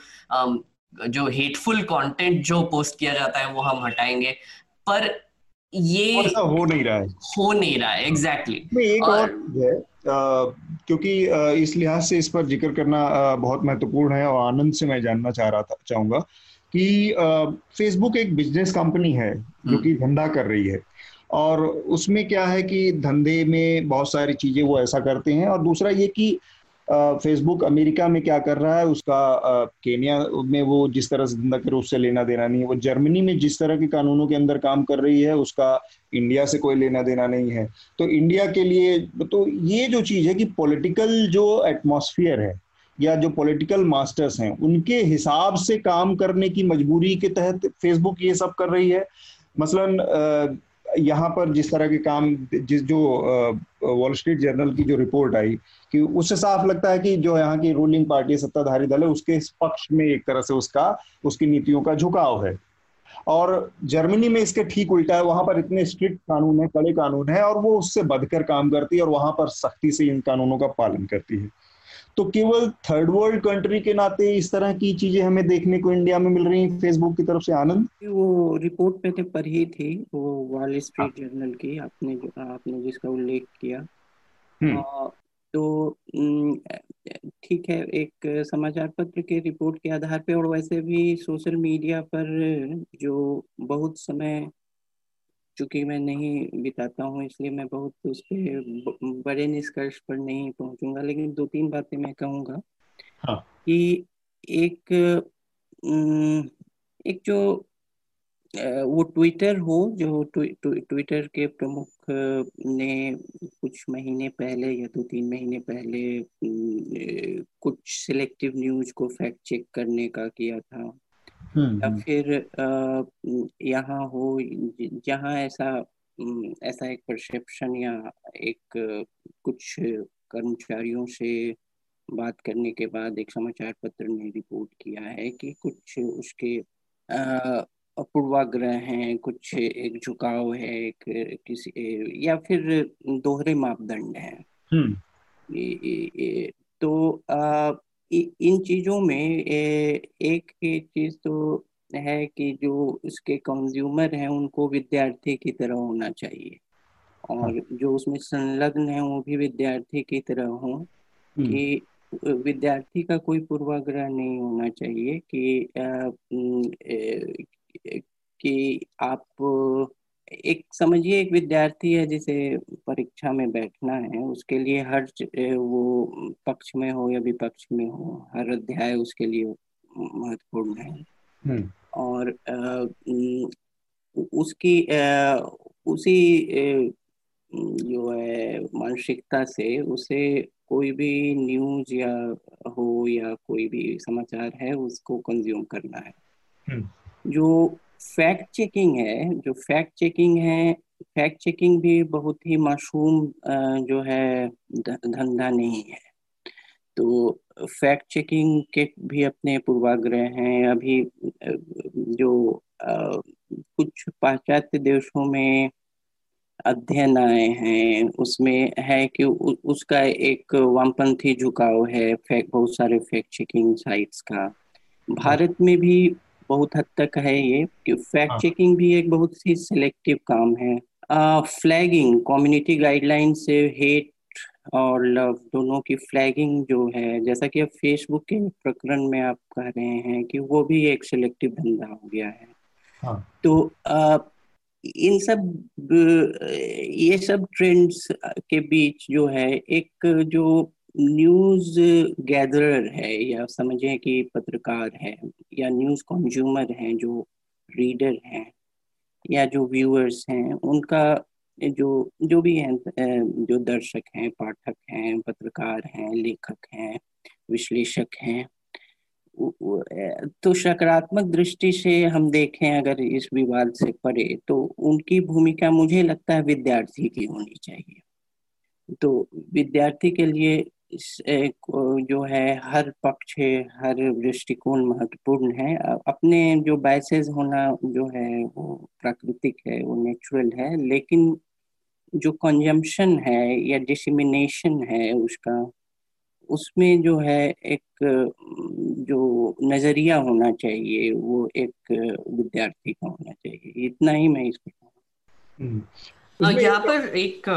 जो हेटफुल कंटेंट जो पोस्ट किया जाता है वो हम हटाएँगे पर ये हो नहीं रहा है हो नहीं रहा है एग्जैक्टली exactly. एक और, और है क्योंकि इस लिहाज से इस पर ज़िक्र करना बहुत महत्वपूर्ण है और आनंद से मैं जानना चाह रहा था चाहूँगा कि फेसबुक एक बिज़नेस कंपनी है जो हम्म। कि धंधा कर रही है और उसमें क्या है कि धंधे में बहुत सारी चीज़ें वो ऐसा करते हैं और दूसरा ये कि फेसबुक अमेरिका में क्या कर रहा है, उसका केनिया में वो जिस तरह से धंधा करे उससे लेना देना नहीं है। वो जर्मनी में जिस तरह के कानूनों के अंदर काम कर रही है, उसका इंडिया से कोई लेना देना नहीं है। तो इंडिया के लिए तो ये जो चीज़ है कि पॉलिटिकल जो एटमॉस्फेयर है, या जो पॉलिटिकल मास्टर्स हैं, उनके हिसाब से काम करने की मजबूरी के तहत फेसबुक ये सब कर रही है। मसलन यहाँ पर जिस तरह के काम जिस जो वॉल स्ट्रीट जर्नल की जो रिपोर्ट आई, कि उससे साफ़ लगता है कि जो यहाँ की रूलिंग पार्टी सत्ताधारी दल है, उसके पक्ष में एक तरह से उसका, उसकी नीतियों का झुकाव है। और जर्मनी में इसके ठीक उल्टा है, वहाँ पर इतने स्ट्रिक्ट कानून है, कड़े कानून है, और वो उससे बदकर काम करती है, और वहाँ पर सख्ती से इन कानूनों का पालन करती है। तो केवल थर्ड वर्ल्ड कंट्री के नाते इस तरह की चीज़ें हमें देखने को इंडिया में मिल रही हैं फेसबुक की तरफ़ से आनंद? वो रिपोर्ट मैंने पढ़ी थी वो वॉल स्ट्रीट जर्नल की आपने जो आपने जिसका उल्लेख किया। हम्म। आ, तो ठीक है एक समाचार पत्र के रिपोर्ट के आधार पे और वैसे भी सोशल मीडिया पर जो बहुत समय चूँकि मैं नहीं बिताता हूँ इसलिए मैं बहुत उस पर बड़े निष्कर्ष पर नहीं पहुंचूँगा लेकिन दो तीन बातें मैं कहूँगा हाँ. कि एक एक जो वो ट्विटर हो जो ट्विटर के प्रमुख ने कुछ महीने पहले या दो तीन महीने पहले कुछ सिलेक्टिव न्यूज़ को फैक्ट चेक करने का किया था या हम्म। फिर यहाँ हो जहाँ ऐसा ऐसा एक परसेप्शन या एक कुछ कर्मचारियों से बात करने के बाद एक समाचार पत्र ने रिपोर्ट किया है कि कुछ उसके पूर्वाग्रह हैं कुछ एक झुकाव है एक किसी या फिर दोहरे मापदंड हैं हम्म। तो आ, इन चीज़ों में एक ही चीज़ तो है कि जो उसके कंज्यूमर हैं उनको विद्यार्थी की तरह होना चाहिए और हाँ। जो उसमें संलग्न है वो भी विद्यार्थी की तरह हो हम्म। कि विद्यार्थी का कोई पूर्वाग्रह नहीं होना चाहिए कि आ, कि आप एक समझिए एक विद्यार्थी है जिसे परीक्षा में बैठना है उसके लिए हर वो पक्ष में हो या विपक्ष में हो हर अध्याय उसके लिए महत्वपूर्ण है हम्म। और उसकी उसी जो है मानसिकता से उसे कोई भी न्यूज़ या हो या कोई भी समाचार है उसको कंज्यूम करना है हम्म। जो फैक्ट चेकिंग है, जो फैक्ट चेकिंग है फैक्ट चेकिंग भी बहुत ही मासूम जो है धंधा नहीं है। तो फैक्ट चेकिंग के भी अपने पूर्वाग्रह हैं। अभी जो कुछ पाश्चात्य देशों में अध्ययन आए हैं, उसमें है कि उसका एक वामपंथी झुकाव है फैक्ट बहुत सारे फैक्ट चेकिंग साइट्स का। भारत में भी बहुत हद तक है ये कि फैक्ट हाँ। चेकिंग भी एक बहुत ही सिलेक्टिव काम है फ्लैगिंग कम्युनिटी गाइडलाइन से हेट और लव दोनों की फ्लैगिंग जो है जैसा कि अब फेसबुक के प्रकरण में आप कह रहे हैं कि वो भी एक सिलेक्टिव धंधा हो गया है हाँ. तो आ, इन सब ये सब ट्रेंड्स के बीच जो है एक जो न्यूज़ गैदरर है या समझे कि पत्रकार है या न्यूज़ कंज्यूमर हैं, जो रीडर हैं या जो व्यूअर्स हैं, उनका जो जो भी हैं जो दर्शक हैं, पाठक हैं, पत्रकार हैं, लेखक हैं, विश्लेषक हैं तो सकारात्मक दृष्टि से हम देखें अगर इस विवाद से परे तो उनकी भूमिका मुझे लगता है विद्यार्थी की होनी चाहिए। तो विद्यार्थी के लिए जो है हर पक्ष हर दृष्टिकोण महत्वपूर्ण है। अपने जो बायसेस होना जो है वो प्राकृतिक है वो नेचुरल है लेकिन जो कंजम्पशन है या डिसिमिनेशन है उसका उसमें जो है एक जो नज़रिया होना चाहिए वो एक विद्यार्थी का होना चाहिए। इतना ही मैं इसको हम्म। यहाँ पर एक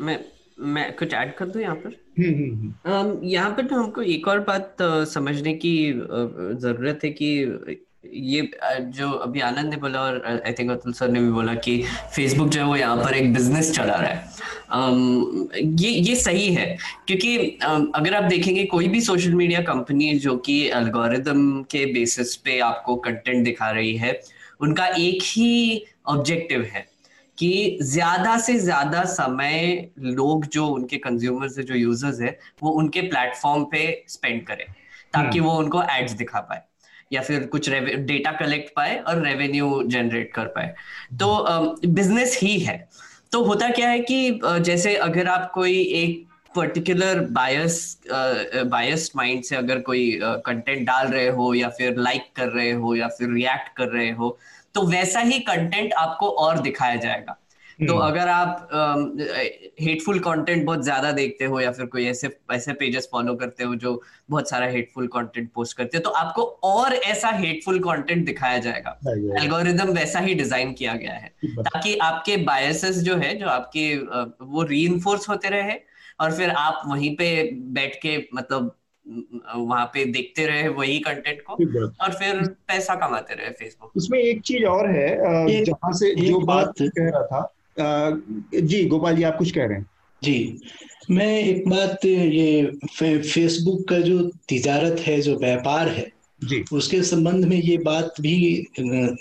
मैं मैं कुछ ऐड कर दूँ यहाँ पर? हम्म, हम्म, यहाँ पर तो हमको एक और बात समझने की ज़रूरत है कि ये जो अभी आनंद ने बोला और आई थिंक अतुल सर ने भी बोला कि फेसबुक जो है वो यहाँ पर एक बिज़नेस चला रहा है। um, ये ये सही है क्योंकि um, अगर आप देखेंगे कोई भी सोशल मीडिया कंपनी जो कि एल्गोरिदम के बेसिस पे आपको कंटेंट दिखा रही है उनका एक ही ऑब्जेक्टिव है कि ज़्यादा से ज़्यादा समय लोग जो उनके कंज्यूमर्स है जो यूज़र्स है वो उनके प्लेटफॉर्म पे स्पेंड करें ताकि हम्म। वो उनको एड्स दिखा पाए या फिर कुछ डेटा कलेक्ट पाए और रेवेन्यू जनरेट कर पाए तो बिज़नेस ही है तो होता क्या है कि जैसे अगर आप कोई एक पर्टिकुलर बायस बायस माइंड से अगर कोई कंटेंट uh, डाल रहे हो या फिर लाइक like कर रहे हो या फिर रिएक्ट कर रहे हो तो वैसा ही कंटेंट आपको और दिखाया जाएगा। तो हम्म। अगर आप हेटफुल कंटेंट बहुत ज़्यादा देखते हो या फिर कोई ऐसे ऐसे पेजेस फॉलो करते हो जो बहुत सारा हेटफुल कंटेंट पोस्ट करते हो तो आपको और ऐसा हेटफुल कंटेंट दिखाया जाएगा। एल्गोरिदम वैसा ही डिज़ाइन किया गया है। ताकि आपके बायसेस जो है जो आपके वो री होते रहे और फिर आप वहीं पे बैठ के मतलब वहाँ पे देखते रहे वही कंटेंट को और फिर पैसा कमाते रहे फेसबुक उसमें एक चीज़ और है जहाँ से जो बात कह रहा था जी गोपाल जी आप कुछ कह रहे हैं। जी मैं एक बात ये फे, फेसबुक का जो तिजारत है जो व्यापार है जी। उसके संबंध में ये बात भी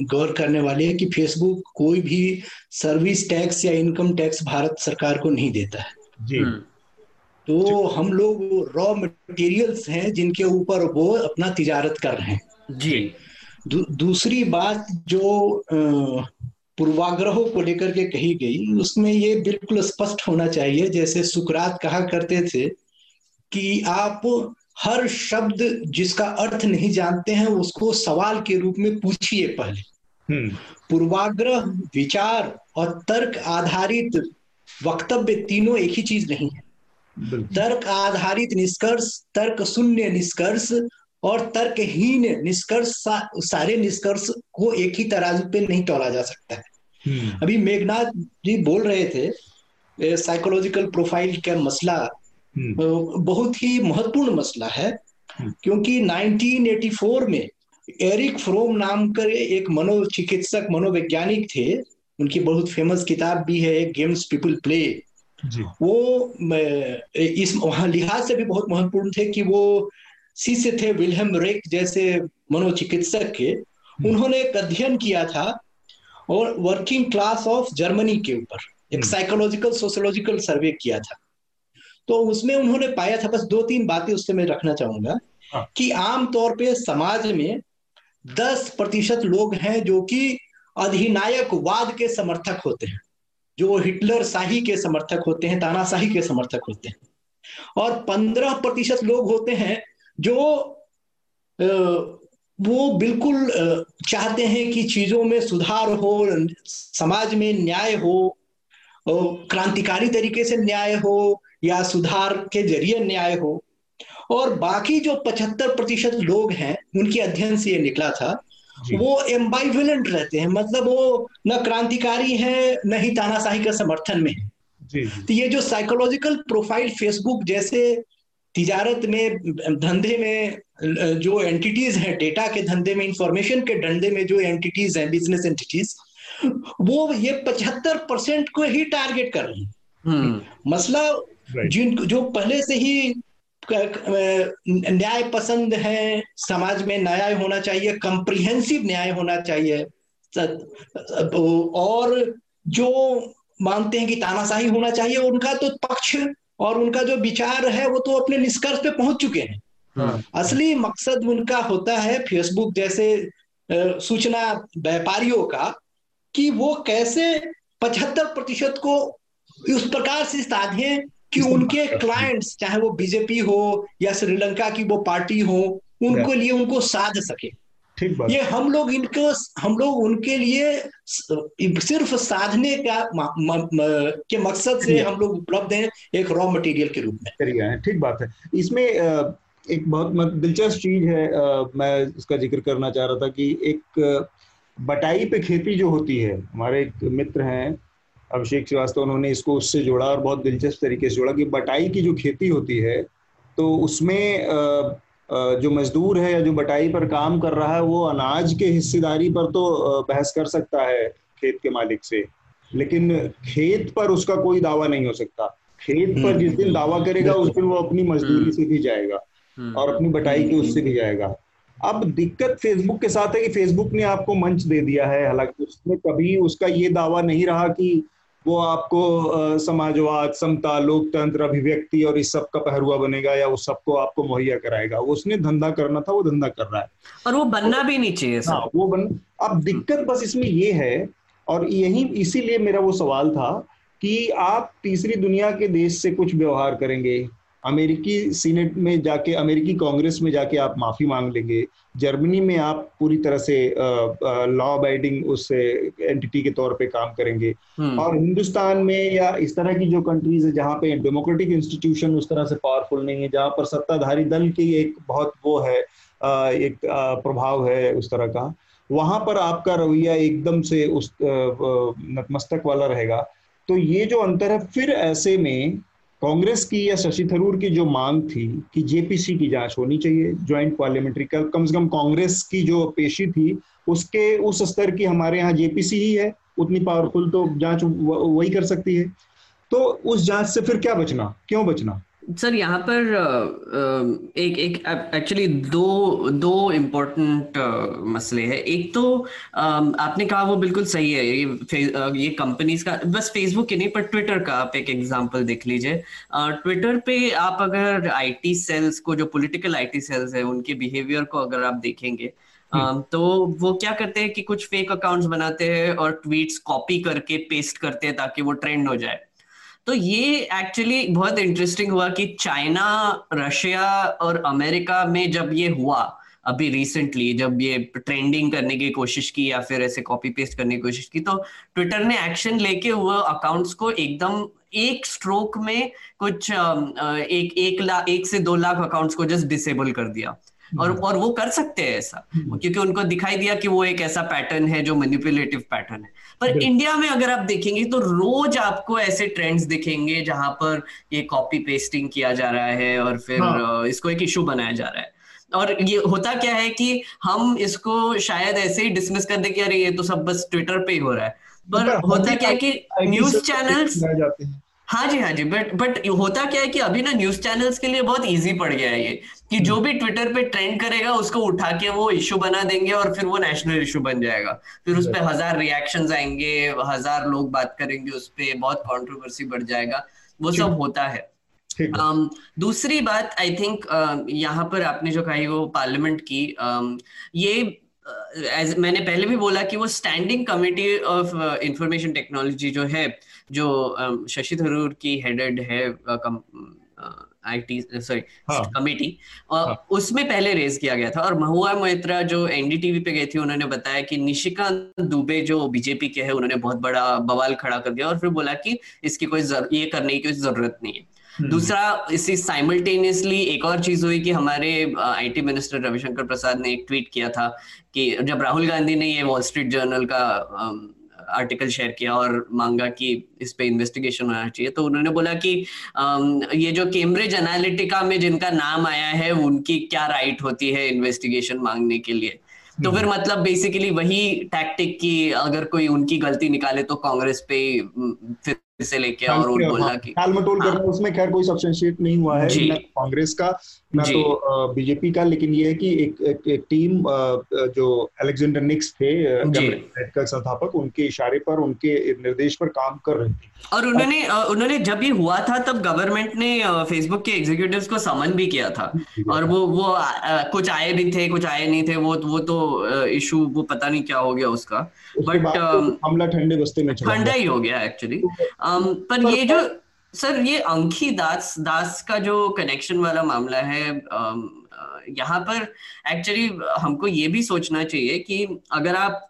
गौर करने वाली है कि फेसबुक कोई भी सर्विस टैक्स या इनकम टैक्स भारत सरकार को नहीं देता है। जी। हम्म। तो हम लोग रॉ मटेरियल्स हैं जिनके ऊपर वो अपना तिजारत कर रहे हैं। जी। दू, दूसरी बात जो पूर्वाग्रहों को लेकर के कही गई उसमें ये बिल्कुल स्पष्ट होना चाहिए जैसे सुकरात कहा करते थे कि आप हर शब्द जिसका अर्थ नहीं जानते हैं उसको सवाल के रूप में पूछिए पहले। हम्म। पूर्वाग्रह विचार और तर्क आधारित वक्तव्य तीनों एक ही चीज़ नहीं है। तर्क आधारित निष्कर्ष तर्क शून्य निष्कर्ष और तर्कहीन निष्कर्ष सा, सारे निष्कर्ष को एक ही तराजू पे नहीं तोला जा सकता है हम्म। अभी मेघनाथ जी बोल रहे थे साइकोलॉजिकल प्रोफ़ाइल का मसला हम्म। बहुत ही महत्वपूर्ण मसला है हम्म। क्योंकि 1984 में एरिक फ्रोम नाम कर एक मनोचिकित्सक मनोवैज्ञानिक थे उनकी बहुत फ़ेमस किताब भी है गेम्स पीपल प्ले वो इस लिहाज से भी बहुत महत्वपूर्ण थे कि वो शिष्य थे विलहम रेक जैसे मनोचिकित्सक के। उन्होंने एक अध्ययन किया था और वर्किंग क्लास ऑफ़ जर्मनी के ऊपर एक साइकोलॉजिकल सोशोलॉजिकल सर्वे किया था। तो उसमें उन्होंने पाया था बस दो तीन बातें उससे मैं रखना चाहूँगा हाँ। कि आमतौर पे समाज में दस प्रतिशत लोग हैं जो कि अधिनायक वाद के समर्थक होते हैं। जो हिटलर शाही के समर्थक होते हैं तानाशाही के समर्थक होते हैं। और पंद्रह प्रतिशत लोग होते हैं जो वो बिल्कुल चाहते हैं कि चीज़ों में सुधार हो, समाज में न्याय हो क्रांतिकारी तरीके से न्याय हो या सुधार के ज़रिए न्याय हो। और बाकी जो पचहत्तर प्रतिशत लोग हैं, उनके अध्ययन से ये निकला था वो एम्बाइवेलेंट रहते हैं मतलब वो न क्रांतिकारी है न ही तानाशाही का समर्थन में है। तो ये जो साइकोलॉजिकल प्रोफ़ाइल फेसबुक जैसे तिजारत में धंधे में जो एंटिटीज हैं डेटा के धंधे में इंफॉर्मेशन के धंधे में जो एंटिटीज हैं बिज़नेस एंटिटीज वो ये पचहत्तर परसेंट को ही टारगेट कर रही है। हम्म। मसला जिन जो पहले से ही न्याय पसंद है समाज में न्याय होना चाहिए कंप्रिहेंसिव न्याय होना चाहिए और जो मानते हैं कि तानाशाही होना चाहिए उनका तो पक्ष और उनका जो विचार है वो तो अपने निष्कर्ष पे पहुँच चुके हैं हाँ। असली मकसद उनका होता है फेसबुक जैसे सूचना व्यापारियों का कि वो कैसे पचहत्तर प्रतिशत को उस प्रकार से साधे कि उनके क्लाइंट्स चाहे वो बीजेपी हो या श्रीलंका की वो पार्टी हो उनको लिए उनको साध सके। ठीक बात। ये हम लोग इनको हम लोग उनके लिए सिर्फ़ साधने का म, म, म, के मकसद से हम लोग उपलब्ध हैं एक रॉ मटेरियल के रूप में। ठीक बात है। इसमें एक बहुत दिलचस्प चीज़ है मैं इसका ज़िक्र करना चाह रहा था कि एक बटाई पे खेती जो होती है हमारे एक मित्र हैं अभिषेक श्रीवास्तव उन्होंने इसको उससे जोड़ा और बहुत दिलचस्प तरीके से जोड़ा कि बटाई की जो खेती होती है तो उसमें जो मजदूर है या जो बटाई पर काम कर रहा है वो अनाज के हिस्सेदारी पर तो बहस कर सकता है खेत के मालिक से। लेकिन खेत पर उसका कोई दावा नहीं हो सकता। खेत पर जिस दिन दावा करेगा उस दिन वो अपनी मजदूरी से भी जाएगा और अपनी बटाई के उससे भी जाएगा। अब दिक्कत फेसबुक के साथ है कि फेसबुक ने आपको मंच दे दिया है हालाँकि उसने कभी उसका ये दावा नहीं रहा कि वो आपको समाजवाद समता लोकतंत्र अभिव्यक्ति और इस सब का पहरुआ बनेगा या उस सबको आपको मुहैया कराएगा। उसने धंधा करना था वो धंधा कर रहा है। और वो बनना भी नहीं चाहिए हाँ वो बन अब दिक्कत बस इसमें ये है और यही इसीलिए मेरा वो सवाल था कि आप तीसरी दुनिया के देश से कुछ व्यवहार करेंगे? अमेरिकी सीनेट में जाके अमेरिकी कांग्रेस में जाके आप माफ़ी मांग लेंगे। जर्मनी में आप पूरी तरह से लॉ अबाइडिंग उस एंटिटी के तौर पे काम करेंगे। हम्म। और हिंदुस्तान में या इस तरह की जो कंट्रीज़ है जहाँ पे डेमोक्रेटिक इंस्टीट्यूशन उस तरह से पावरफुल नहीं है जहाँ पर सत्ताधारी दल की एक बहुत वो है एक प्रभाव है उस तरह का वहाँ पर आपका रवैया एकदम से उस नतमस्तक वाला रहेगा। तो ये जो अंतर है फिर ऐसे में कांग्रेस की या शशि थरूर की जो मांग थी कि जेपीसी की जाँच होनी चाहिए ज्वाइंट पार्लियामेंट्री कम से कम कांग्रेस की जो पेशी थी, उसके, उस स्तर की हमारे यहाँ जेपीसी ही है, उतनी पावरफुल तो जाँच वही कर सकती है। तो उस जाँच से फिर क्या बचना? क्यों बचना? सर यहाँ पर एक एक एक्चुअली दो दो इम्पोर्टेंट मसले हैं। एक तो आपने कहा वो बिल्कुल सही है ये ये कंपनीज़ का बस फेसबुक की नहीं पर ट्विटर का आप एक एग्जांपल देख लीजिए। ट्विटर पे आप अगर आईटी सेल्स को जो पॉलिटिकल आईटी सेल्स है उनके बिहेवियर को अगर आप देखेंगे हम्म। तो वो क्या करते हैं कि कुछ फेक अकाउंट्स बनाते हैं और ट्वीट्स कॉपी करके पेस्ट करते हैं ताकि वो ट्रेंड हो जाए। तो ये एक्चुअली बहुत इंटरेस्टिंग हुआ कि चाइना रशिया और अमेरिका में जब ये हुआ अभी रिसेंटली जब ये ट्रेंडिंग करने की कोशिश की या फिर ऐसे कॉपी पेस्ट करने की कोशिश की तो ट्विटर ने एक्शन लेके वो अकाउंट्स को एकदम एक स्ट्रोक में कुछ एक एक लाख एक से दो लाख अकाउंट्स को जस्ट डिसेबल कर दिया और हम्म। और वो कर सकते हैं ऐसा हम्म। क्योंकि उनको दिखाई दिया कि वो एक ऐसा पैटर्न है जो मैनिपुलेटिव पैटर्न है पर इंडिया में अगर आप देखेंगे तो रोज आपको ऐसे ट्रेंड्स दिखेंगे जहाँ पर ये कॉपी पेस्टिंग किया जा रहा है और फिर हाँ. इसको एक इशू बनाया जा रहा है। और ये होता क्या है कि हम इसको शायद ऐसे ही डिसमिस कर दे कि अरे ये तो सब बस ट्विटर पे ही हो रहा है। पर होता क्या है कि न्यूज़ चैनल्स हाँ। जी हाँ जी बट बट होता क्या है कि अभी ना न्यूज़ चैनल्स के लिए बहुत इजी पड़ गया है ये। कि जो भी ट्विटर पे ट्रेंड करेगा उसको उठा के वो इशू बना देंगे और फिर वो नेशनल इशू बन जाएगा। फिर उस पर हज़ार रिएक्शन आएँगे हज़ार लोग बात करेंगे उस पर बहुत कॉन्ट्रोवर्सी बढ़ जाएगा। वो सब होता है। Um, दूसरी बात आई थिंक uh, यहाँ पर आपने जो कही वो पार्लियामेंट की um, ये एज uh, मैंने पहले भी बोला कि वो standing committee of information technology जो है जो um, शशि थरूर की हेडेड है आईटी सॉरी कमेटी उसमें पहले रेज किया गया था और महुआ मोहित्रा जो एनडीटीवी पे गए थे उन्होंने बताया कि निशिकांत दुबे जो बीजेपी के हैं उन्होंने बहुत बड़ा बवाल खड़ा कर दिया और फिर बोला कि इसकी कोई ये करने की कोई ज़रूरत नहीं है। हम्म। दूसरा इसी साइमल्टेनियसली एक और चीज़ हुई कि हमारे आईटी मिनिस्टर रविशंकर प्रसाद ने एक ट्वीट किया था कि जब राहुल गांधी ने ये वॉल स्ट्रीट जर्नल का आर्टिकल शेयर किया और मांगा कि इस पे इन्वेस्टिगेशन होना चाहिए। तो उन्होंने बोला कि ये जो कैम्ब्रिज एनालिटिका में जिनका नाम आया है उनकी क्या राइट होती है इन्वेस्टिगेशन मांगने के लिए? तो फिर हम्म। मतलब बेसिकली वही टैक्टिक की अगर कोई उनकी गलती निकाले तो कांग्रेस पे फिर से लेके और बोला कि हाँ, उसमें खैर कोई सब्सटेंशिएट नहीं हुआ है कांग्रेस का। ना तो बीजेपी का लेकिन ये है कि एक, एक, एक टीम जो अलेक्जेंडर निक्स थे का संस्थापक उनके इशारे पर उनके निर्देश पर काम कर रहे थे। और उन्होंने उन्होंने जब ये हुआ था तब गवर्नमेंट ने फेसबुक के एग्जीक्यूटिव्स को समन भी किया था। और वो वो कुछ आए भी थे कुछ आए नहीं थे वो वो तो इशू वो पता नहीं क्या हो गया उसका। बट तो हमला ठंडे बस्ते में ठंडा ही हो गया एक्चुअली um, पर ये जो सर ये अंकी दास दास का जो कनेक्शन वाला मामला है यहाँ पर एक्चुअली हमको ये भी सोचना चाहिए कि अगर आप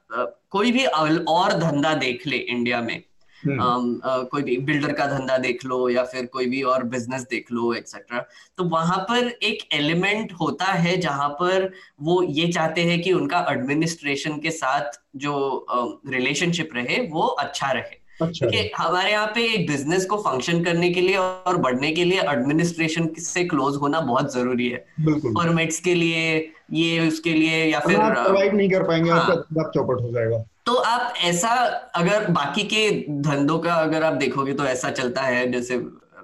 कोई भी और धंधा देख ले इंडिया में. Um, uh, कोई भी बिल्डर का धंधा देख लो या फिर कोई भी और बिज़नेस देख लो एक्सेट्रा तो वहाँ पर एक एलिमेंट होता है जहाँ पर वो ये चाहते हैं कि उनका एडमिनिस्ट्रेशन के साथ जो रिलेशनशिप uh, रहे वो अच्छा रहे अच्छा। हमारे यहाँ पे एक बिज़नेस को फ़ंक्शन करने के लिए और बढ़ने के लिए एडमिनिस्ट्रेशन से क्लोज होना बहुत ज़रूरी है। परमिट्स के लिए ये उसके लिए या फिर प्रोवाइड नहीं कर पाएँगे हाँ, आपका चौपट हो जाएगा। तो आप ऐसा अगर बाकी के धंधों का अगर आप देखोगे तो ऐसा चलता है जैसे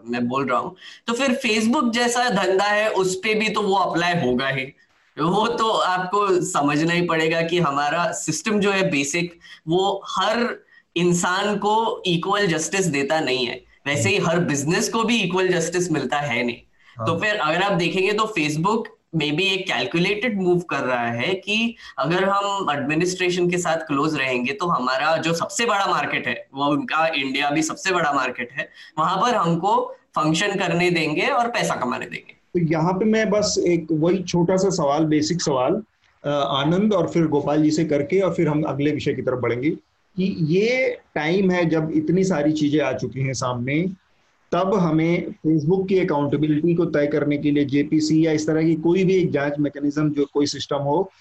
मैं बोल रहा हूँ। तो फिर फेसबुक जैसा धंधा है उस पर भी तो वो अप्लाई होगा ही। वो तो आपको समझना ही पड़ेगा कि हमारा सिस्टम जो है बेसिक वो हर इंसान को इक्वल जस्टिस देता नहीं है। वैसे ही हर बिज़नेस को भी इक्वल जस्टिस मिलता है नहीं। तो हाँ। फिर अगर आप देखेंगे तो फेसबुक मे बी एक कैलकुलेटेड मूव कर रहा है कि अगर हम एडमिनिस्ट्रेशन के साथ क्लोज रहेंगे तो हमारा जो सबसे बड़ा मार्केट है वो उनका इंडिया भी सबसे बड़ा मार्केट है वहाँ पर हमको फ़ंक्शन करने देंगे और पैसा कमाने देंगे। तो यहाँ पे मैं बस एक वही छोटा सा सवाल बेसिक सवाल आनंद और फिर गोपाल जी से करके और फिर हम अगले विषय की तरफ़ बढ़ेंगे। कि ये टाइम है जब इतनी सारी चीज़ें आ चुकी हैं सामने, तब हमें फेसबुक की अकाउंटेबिलिटी को तय करने के लिए जेपीसी या इस तरह की कोई भी एक जाँच मैकेनिज्म जो कोई सिस्टम हो,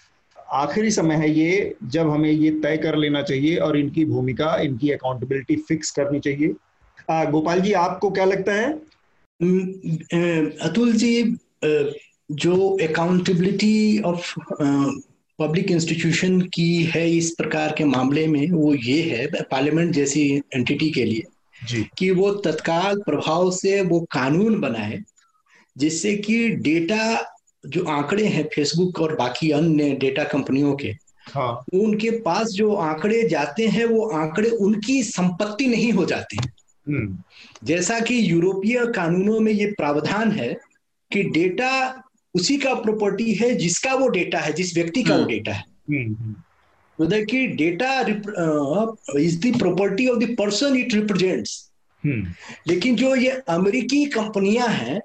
आखिरी समय है ये जब हमें ये तय कर लेना चाहिए और इनकी भूमिका, इनकी अकाउंटेबिलिटी फिक्स करनी चाहिए। गोपाल जी, आपको क्या लगता है? अतुल जी जो अकाउंटेबिलिटी ऑफ़ पब्लिक इंस्टीट्यूशन की है इस प्रकार के मामले में वो ये है पार्लियामेंट जैसी एंटिटी के लिए जी. कि वो तत्काल प्रभाव से वो कानून बनाए जिससे कि डेटा जो आंकड़े हैं फेसबुक और बाकी अन्य डेटा कंपनियों के हाँ। उनके पास जो आंकड़े जाते हैं वो आंकड़े उनकी संपत्ति नहीं हो जाते हम्म। जैसा कि यूरोपीय कानूनों में ये प्रावधान है कि डेटा उसी का प्रॉपर्टी है जिसका वो डेटा है जिस व्यक्ति का वो डेटा हम्म। है data uh, is the property of the person it represents hmm. लेकिन जो ये अमेरिकी कंपनियाँ हैं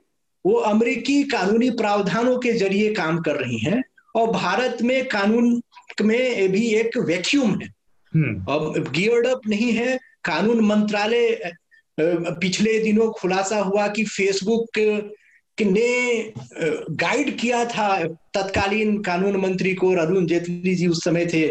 वो अमेरिकी कानूनी प्रावधानों के ज़रिए काम कर रही हैं और भारत में कानून में भी एक वैक्यूम है. अब गियर्ड अप नहीं है कानून मंत्रालय पिछले दिनों खुलासा हुआ कि फेसबुक ने गाइड किया था तत्कालीन कानून मंत्री को और अरुण जेटली जी उस समय थे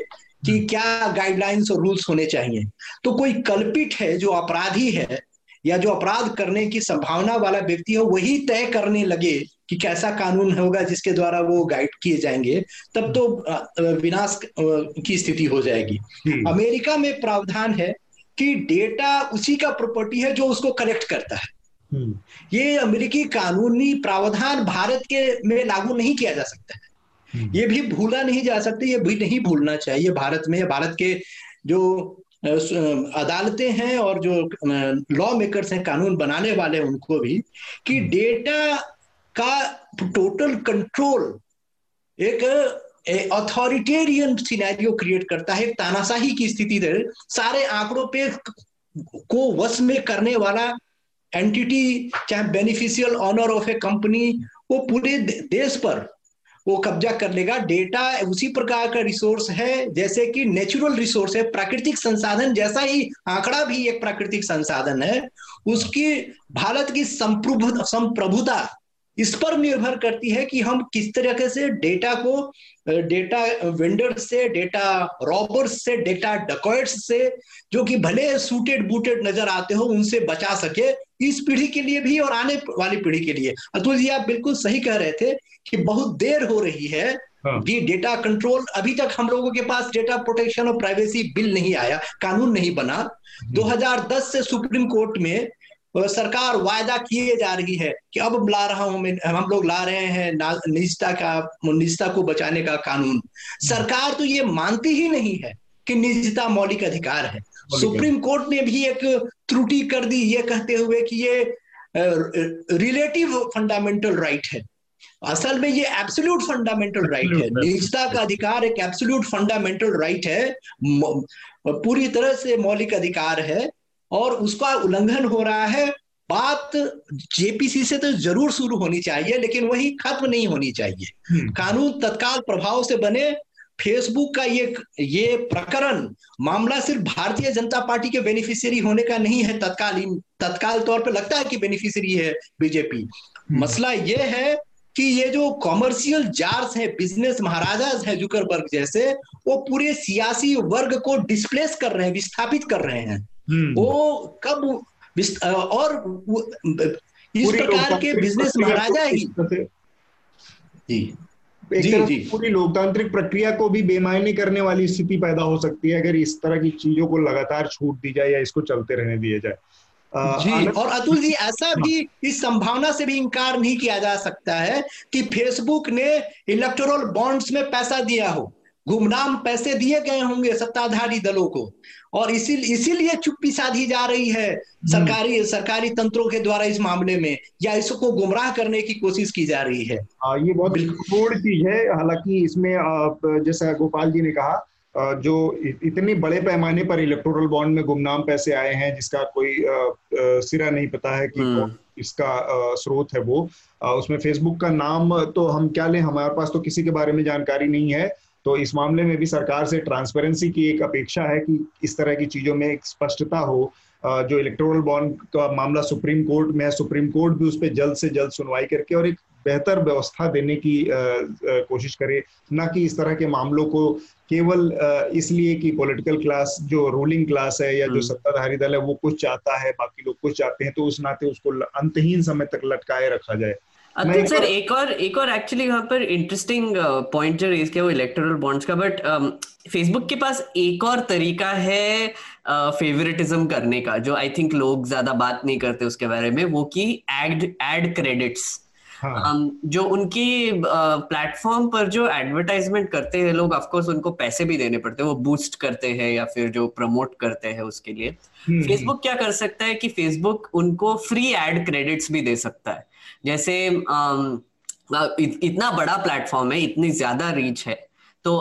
कि क्या गाइडलाइंस और रूल्स होने चाहिए तो कोई कल्पित है जो अपराधी है या जो अपराध करने की संभावना वाला व्यक्ति है वही तय करने लगे कि कैसा कानून होगा जिसके द्वारा वो गाइड किए जाएँगे तब तो विनाश की स्थिति हो जाएगी हम्म। अमेरिका में प्रावधान है कि डेटा उसी का प्रॉपर्टी है जो उसको कलेक्ट करता है हम्म। ये अमेरिकी कानूनी प्रावधान भारत के में लागू नहीं किया जा सकता है। ये भी भूला नहीं जा सकती ये भी नहीं भूलना चाहिए भारत में। भारत के जो अदालतें हैं और जो लॉ मेकर्स हैं कानून बनाने वाले उनको भी कि डेटा का टोटल कंट्रोल एक अथॉरिटेरियन सिनेरियो क्रिएट करता है तानाशाही की स्थिति सारे आंकड़ों पे को वश में करने वाला एंटिटी चाहे beneficial owner of a company वो पूरे देश पर वो कब्जा कर लेगा। डेटा उसी प्रकार का रिसोर्स है, जैसे कि नेचुरल रिसोर्स है, प्राकृतिक संसाधन जैसा ही आंकड़ा भी एक प्राकृतिक संसाधन है। उसकी भारत की संप्रभु, संप्रभुता इस पर निर्भर करती है कि हम किस तरीके से डेटा को डेटा वेंडर से डेटा रॉबर्स से डेटा डकॉइट्स से, जो कि भले सूटेड बूटेड नज़र आते हो, उनसे बचा सके। इस पीढ़ी के लिए भी और आने वाली पीढ़ी के लिए अतुल जी आप बिल्कुल सही कह रहे थे कि बहुत देर हो रही है। ये डेटा कंट्रोल अभी तक हम लोगों के पास डेटा प्रोटेक्शन और प्राइवेसी बिल नहीं आया कानून नहीं बना 2010 हम्म। से सुप्रीम कोर्ट में सरकार वायदा किए जा रही है कि अब ला रहा हूँ मैं हम लोग ला रहे हैं निजता का निजता को बचाने का कानून हम्म। सरकार तो ये मानती ही नहीं है कि निजता मौलिक अधिकार है सुप्रीम कोर्ट ने भी एक त्रुटि कर दी ये कहते हुए कि ये रिलेटिव फंडामेंटल राइट है। असल में ये एब्सोल्यूट फंडामेंटल राइट है। निजता का अधिकार एक एब्सोल्यूट फंडामेंटल राइट है। पूरी तरह से मौलिक अधिकार है और उसका उल्लंघन हो रहा है। बात जेपीसी से तो ज़रूर शुरू होनी चाहिए लेकिन वही खत्म नहीं होनी चाहिए। हम्म। कानून तत्काल प्रभाव से बने फेसबुक का ये ये प्रकरण मामला सिर्फ़ भारतीय जनता पार्टी के बेनिफिशियरी होने का नहीं है तत्कालीन तत्काल तौर पर लगता है कि बेनिफिशियरी है बीजेपी हम्म। मसला ये है कि ये जो कॉमर्शियल जार्स है बिज़नेस महाराजा है जुकरबर्ग जैसे वो पूरे सियासी वर्ग को डिस्प्लेस कर रहे हैं विस्थापित कर रहे हैं हम्म। वो कब और इस प्रकार के बिज़नेस महाराजा ही जी जी जी। पूरी लोकतांत्रिक प्रक्रिया को भी बेमायने करने वाली स्थिति पैदा हो सकती है अगर इस तरह की चीज़ों को लगातार छूट दी जाए या इसको चलते रहने दिया जाए। जी और अतुल जी ऐसा भी इस संभावना से भी इनकार नहीं किया जा सकता है कि फेसबुक ने इलेक्टोरल बॉन्ड्स में पैसा दिया हो। गुमनाम पैसे दिए गए होंगे सत्ताधारी दलों को। और इसी इसीलिए चुप्पी साधी जा रही है हम्म। सरकारी सरकारी तंत्रों के द्वारा इस मामले में या इसको गुमराह करने की कोशिश की जा रही है? आ, ये बहुत महत्वपूर्ण चीज़ है। हालाँकि इसमें जैसा गोपाल जी ने कहा जो इतने बड़े पैमाने पर इलेक्टोरल बॉन्ड में गुमनाम पैसे आए हैं जिसका कोई सिरा नहीं पता है कि हम्म। इसका स्रोत है वो। उसमें फेसबुक का नाम तो हम क्या लें हमारे पास तो किसी के बारे में जानकारी नहीं है। तो इस मामले में भी सरकार से ट्रांसपेरेंसी की एक अपेक्षा है कि इस तरह की चीज़ों में एक स्पष्टता हो जो इलेक्टोरल बॉन्ड का मामला सुप्रीम कोर्ट में है सुप्रीम कोर्ट भी उस पर जल्द से जल्द सुनवाई करके और एक बेहतर व्यवस्था देने की कोशिश करे ना कि इस तरह के मामलों को केवल इसलिए कि पॉलिटिकल क्लास जो रूलिंग क्लास है या जो हम्म। सत्ताधारी दल है वो कुछ चाहता है बाकी लोग कुछ चाहते हैं तो उस नाते उसको अंतहीन समय तक लटकाए रखा जाए अतुल सर एक और एक और एक्चुअली यहाँ पर इंटरेस्टिंग पॉइंट जो रेज किया वो इलेक्टोरल बॉन्ड्स का बट फेसबुक um, के पास एक और तरीका है फेवरेटिज्म uh, करने का जो आई थिंक लोग ज़्यादा बात नहीं करते उसके बारे में वो की एड एड क्रेडिट्स जो उनकी प्लेटफॉर्म uh, पर जो एडवर्टाइजमेंट करते हैं लोग ऑफकोर्स उनको पैसे भी देने पड़ते हैं वो बूस्ट करते हैं या फिर जो प्रमोट करते हैं उसके लिए। फेसबुक हम्म, हम्म। क्या कर सकता है कि फेसबुक उनको फ्री एड क्रेडिट्स भी दे सकता है। जैसे इतना बड़ा प्लेटफॉर्म है, इतनी ज़्यादा रीच है तो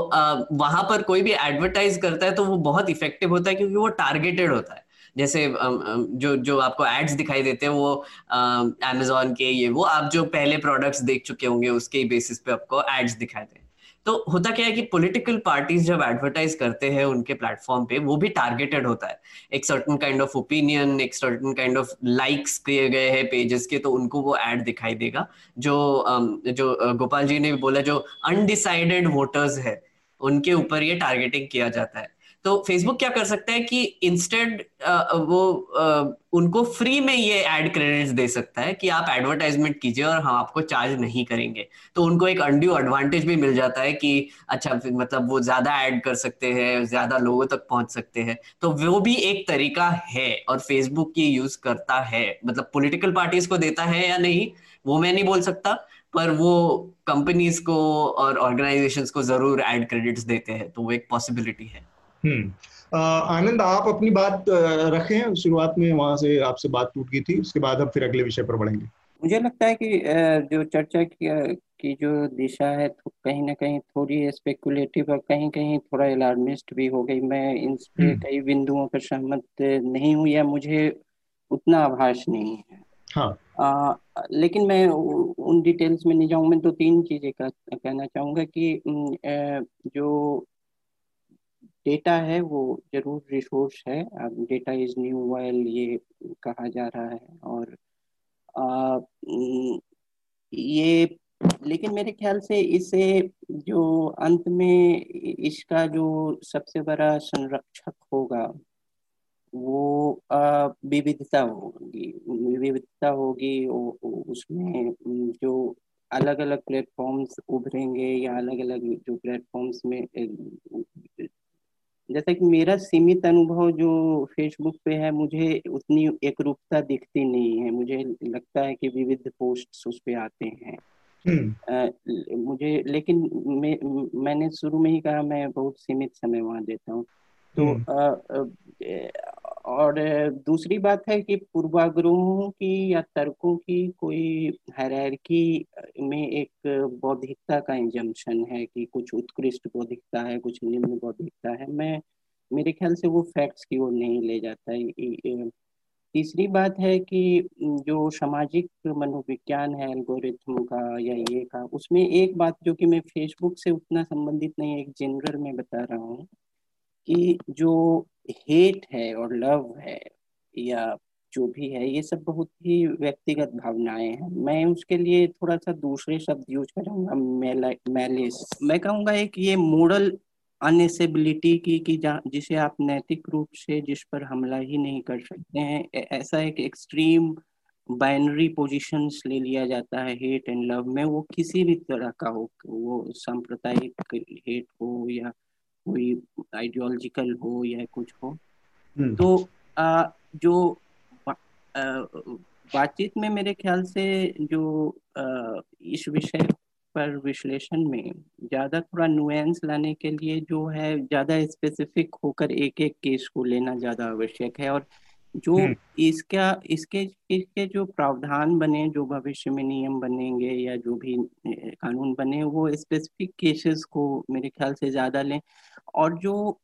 वहाँ पर कोई भी एडवर्टाइज करता है तो वो बहुत इफ़ेक्टिव होता है, क्योंकि वो टारगेटेड होता है। जैसे जो जो आपको एड्स दिखाई देते हैं, वो अमेजोन के ये, वो आप जो पहले प्रोडक्ट्स देख चुके होंगे, उसके बेसिस पे आपको एड्स दिखाई दे तो होता क्या है कि पॉलिटिकल पार्टीज़ जब एडवर्टाइज करते हैं उनके प्लेटफॉर्म पे, वो भी टारगेटेड होता है। एक सर्टन काइंड ऑफ़ ओपिनियन एक सर्टन काइंड ऑफ़ लाइक्स किए गए हैं पेजेस के तो उनको वो एड दिखाई देगा। जो जो गोपाल जी ने बोला, जो अनडिसाइडेड वोटर्स है, उनके ऊपर ये टारगेटिंग किया जाता है। तो फेसबुक क्या कर सकता है कि इंस्टेंट वो उनको फ्री में ये एड क्रेडिट्स दे सकता है कि आप एडवर्टाइजमेंट कीजिए और हम आपको चार्ज नहीं करेंगे। तो उनको एक अनड्यू एडवांटेज भी मिल जाता है कि अच्छा मतलब वो ज़्यादा ऐड कर सकते हैं, ज़्यादा लोगों तक पहुँच सकते हैं। तो वो भी एक तरीका है और फेसबुक की यूज़ करता है। मतलब पोलिटिकल पार्टीज़ को देता है या नहीं, वो मैं नहीं बोल सकता, पर वो कंपनीज़ को और ऑर्गेनाइजेशंस को ज़रूर एड क्रेडिट्स देते हैं तो वो एक पॉसिबिलिटी है। आनंद आप अपनी बात रखें। शुरुआत में वहाँ से आपसे बात टूट गई थी। उसके बाद हम फिर अगले विषय पर बढ़ेंगे। मुझे लगता है कि जो चर्चा की की जो दिशा है तो कहीं ना कहीं थोड़ी स्पेकुलेटिव और कहीं कहीं थोड़ा अलार्मिस्ट भी हो गई। मैं इन हम्म। कई बिंदुओं पर सहमत नहीं हूँ या मुझे उतना आभास नहीं है। हाँ। आ, लेकिन मैं उन डिटेल्स में नहीं जाऊँगा। मैं दो तो तीन चीज़ें कहना चाहूँगा कि जो डेटा है वो ज़रूर रिसोर्स है। डेटा इज़ न्यू ऑयल ये कहा जा रहा है और आ, ये लेकिन मेरे ख्याल से इसे जो अंत में इसका जो सबसे बड़ा संरक्षक होगा वो विविधता होगी। विविधता होगी उसमें जो अलग अलग प्लेटफॉर्म्स उभरेंगे या अलग अलग जो प्लेटफॉर्म्स में जैसा कि मेरा सीमित अनुभव जो फेसबुक पे है मुझे उतनी एक रूपता दिखती नहीं है। मुझे लगता है कि विविध पोस्ट उस पर आते हैं। आ, मुझे लेकिन मैं मैंने शुरू में ही कहा मैं बहुत सीमित समय वहाँ देता हूँ। तो हम्म। और दूसरी बात है कि पूर्वाग्रहों की या तर्कों की कोई हैरारकी में एक बौद्धिकता का इंजम्पन है कि कुछ उत्कृष्ट बौद्धिकता है कुछ निम्न बौद्धिकता है मैं मेरे ख्याल से वो फैक्ट्स की ओर नहीं ले जाता है तीसरी बात है कि जो सामाजिक मनोविज्ञान है एल्गोरिथम का या ये का उसमें एक बात जो कि मैं फेसबुक से उतना संबंधित नहीं एक जनरल में बता रहा हूँ कि जो हेट है और लव है या जो भी है, ये सब बहुत ही व्यक्तिगत भावनाएँ हैं। मैं उसके लिए थोड़ा सा दूसरे शब्द यूज़ करूँगा मैलिस मैं कहूँगा एक ये मोरल अनएसेबिलिटी की, कि जिसे आप नैतिक रूप से जिस पर हमला ही नहीं कर सकते हैं ऐसा एक एक्सट्रीम बाइनरी पोजीशंस ले लिया जाता है हेट एंड लव में। वो किसी भी तरह का हो, वो सांप्रदायिक हेट हो या कोई आइडियोलॉजिकल हो या कुछ हो हम्म। तो आ, जो बातचीत में मेरे ख्याल से जो आ, इस विषय पर विश्लेषण में ज़्यादा थोड़ा नुएंस लाने के लिए जो है ज़्यादा स्पेसिफिक होकर एक एक केस को लेना ज़्यादा आवश्यक है और जो हम्म। इसका इसके इसके जो प्रावधान बने जो भविष्य में नियम बनेंगे या जो भी कानून बने वो स्पेसिफिक केसेस को मेरे ख्याल से ज़्यादा लें। और जो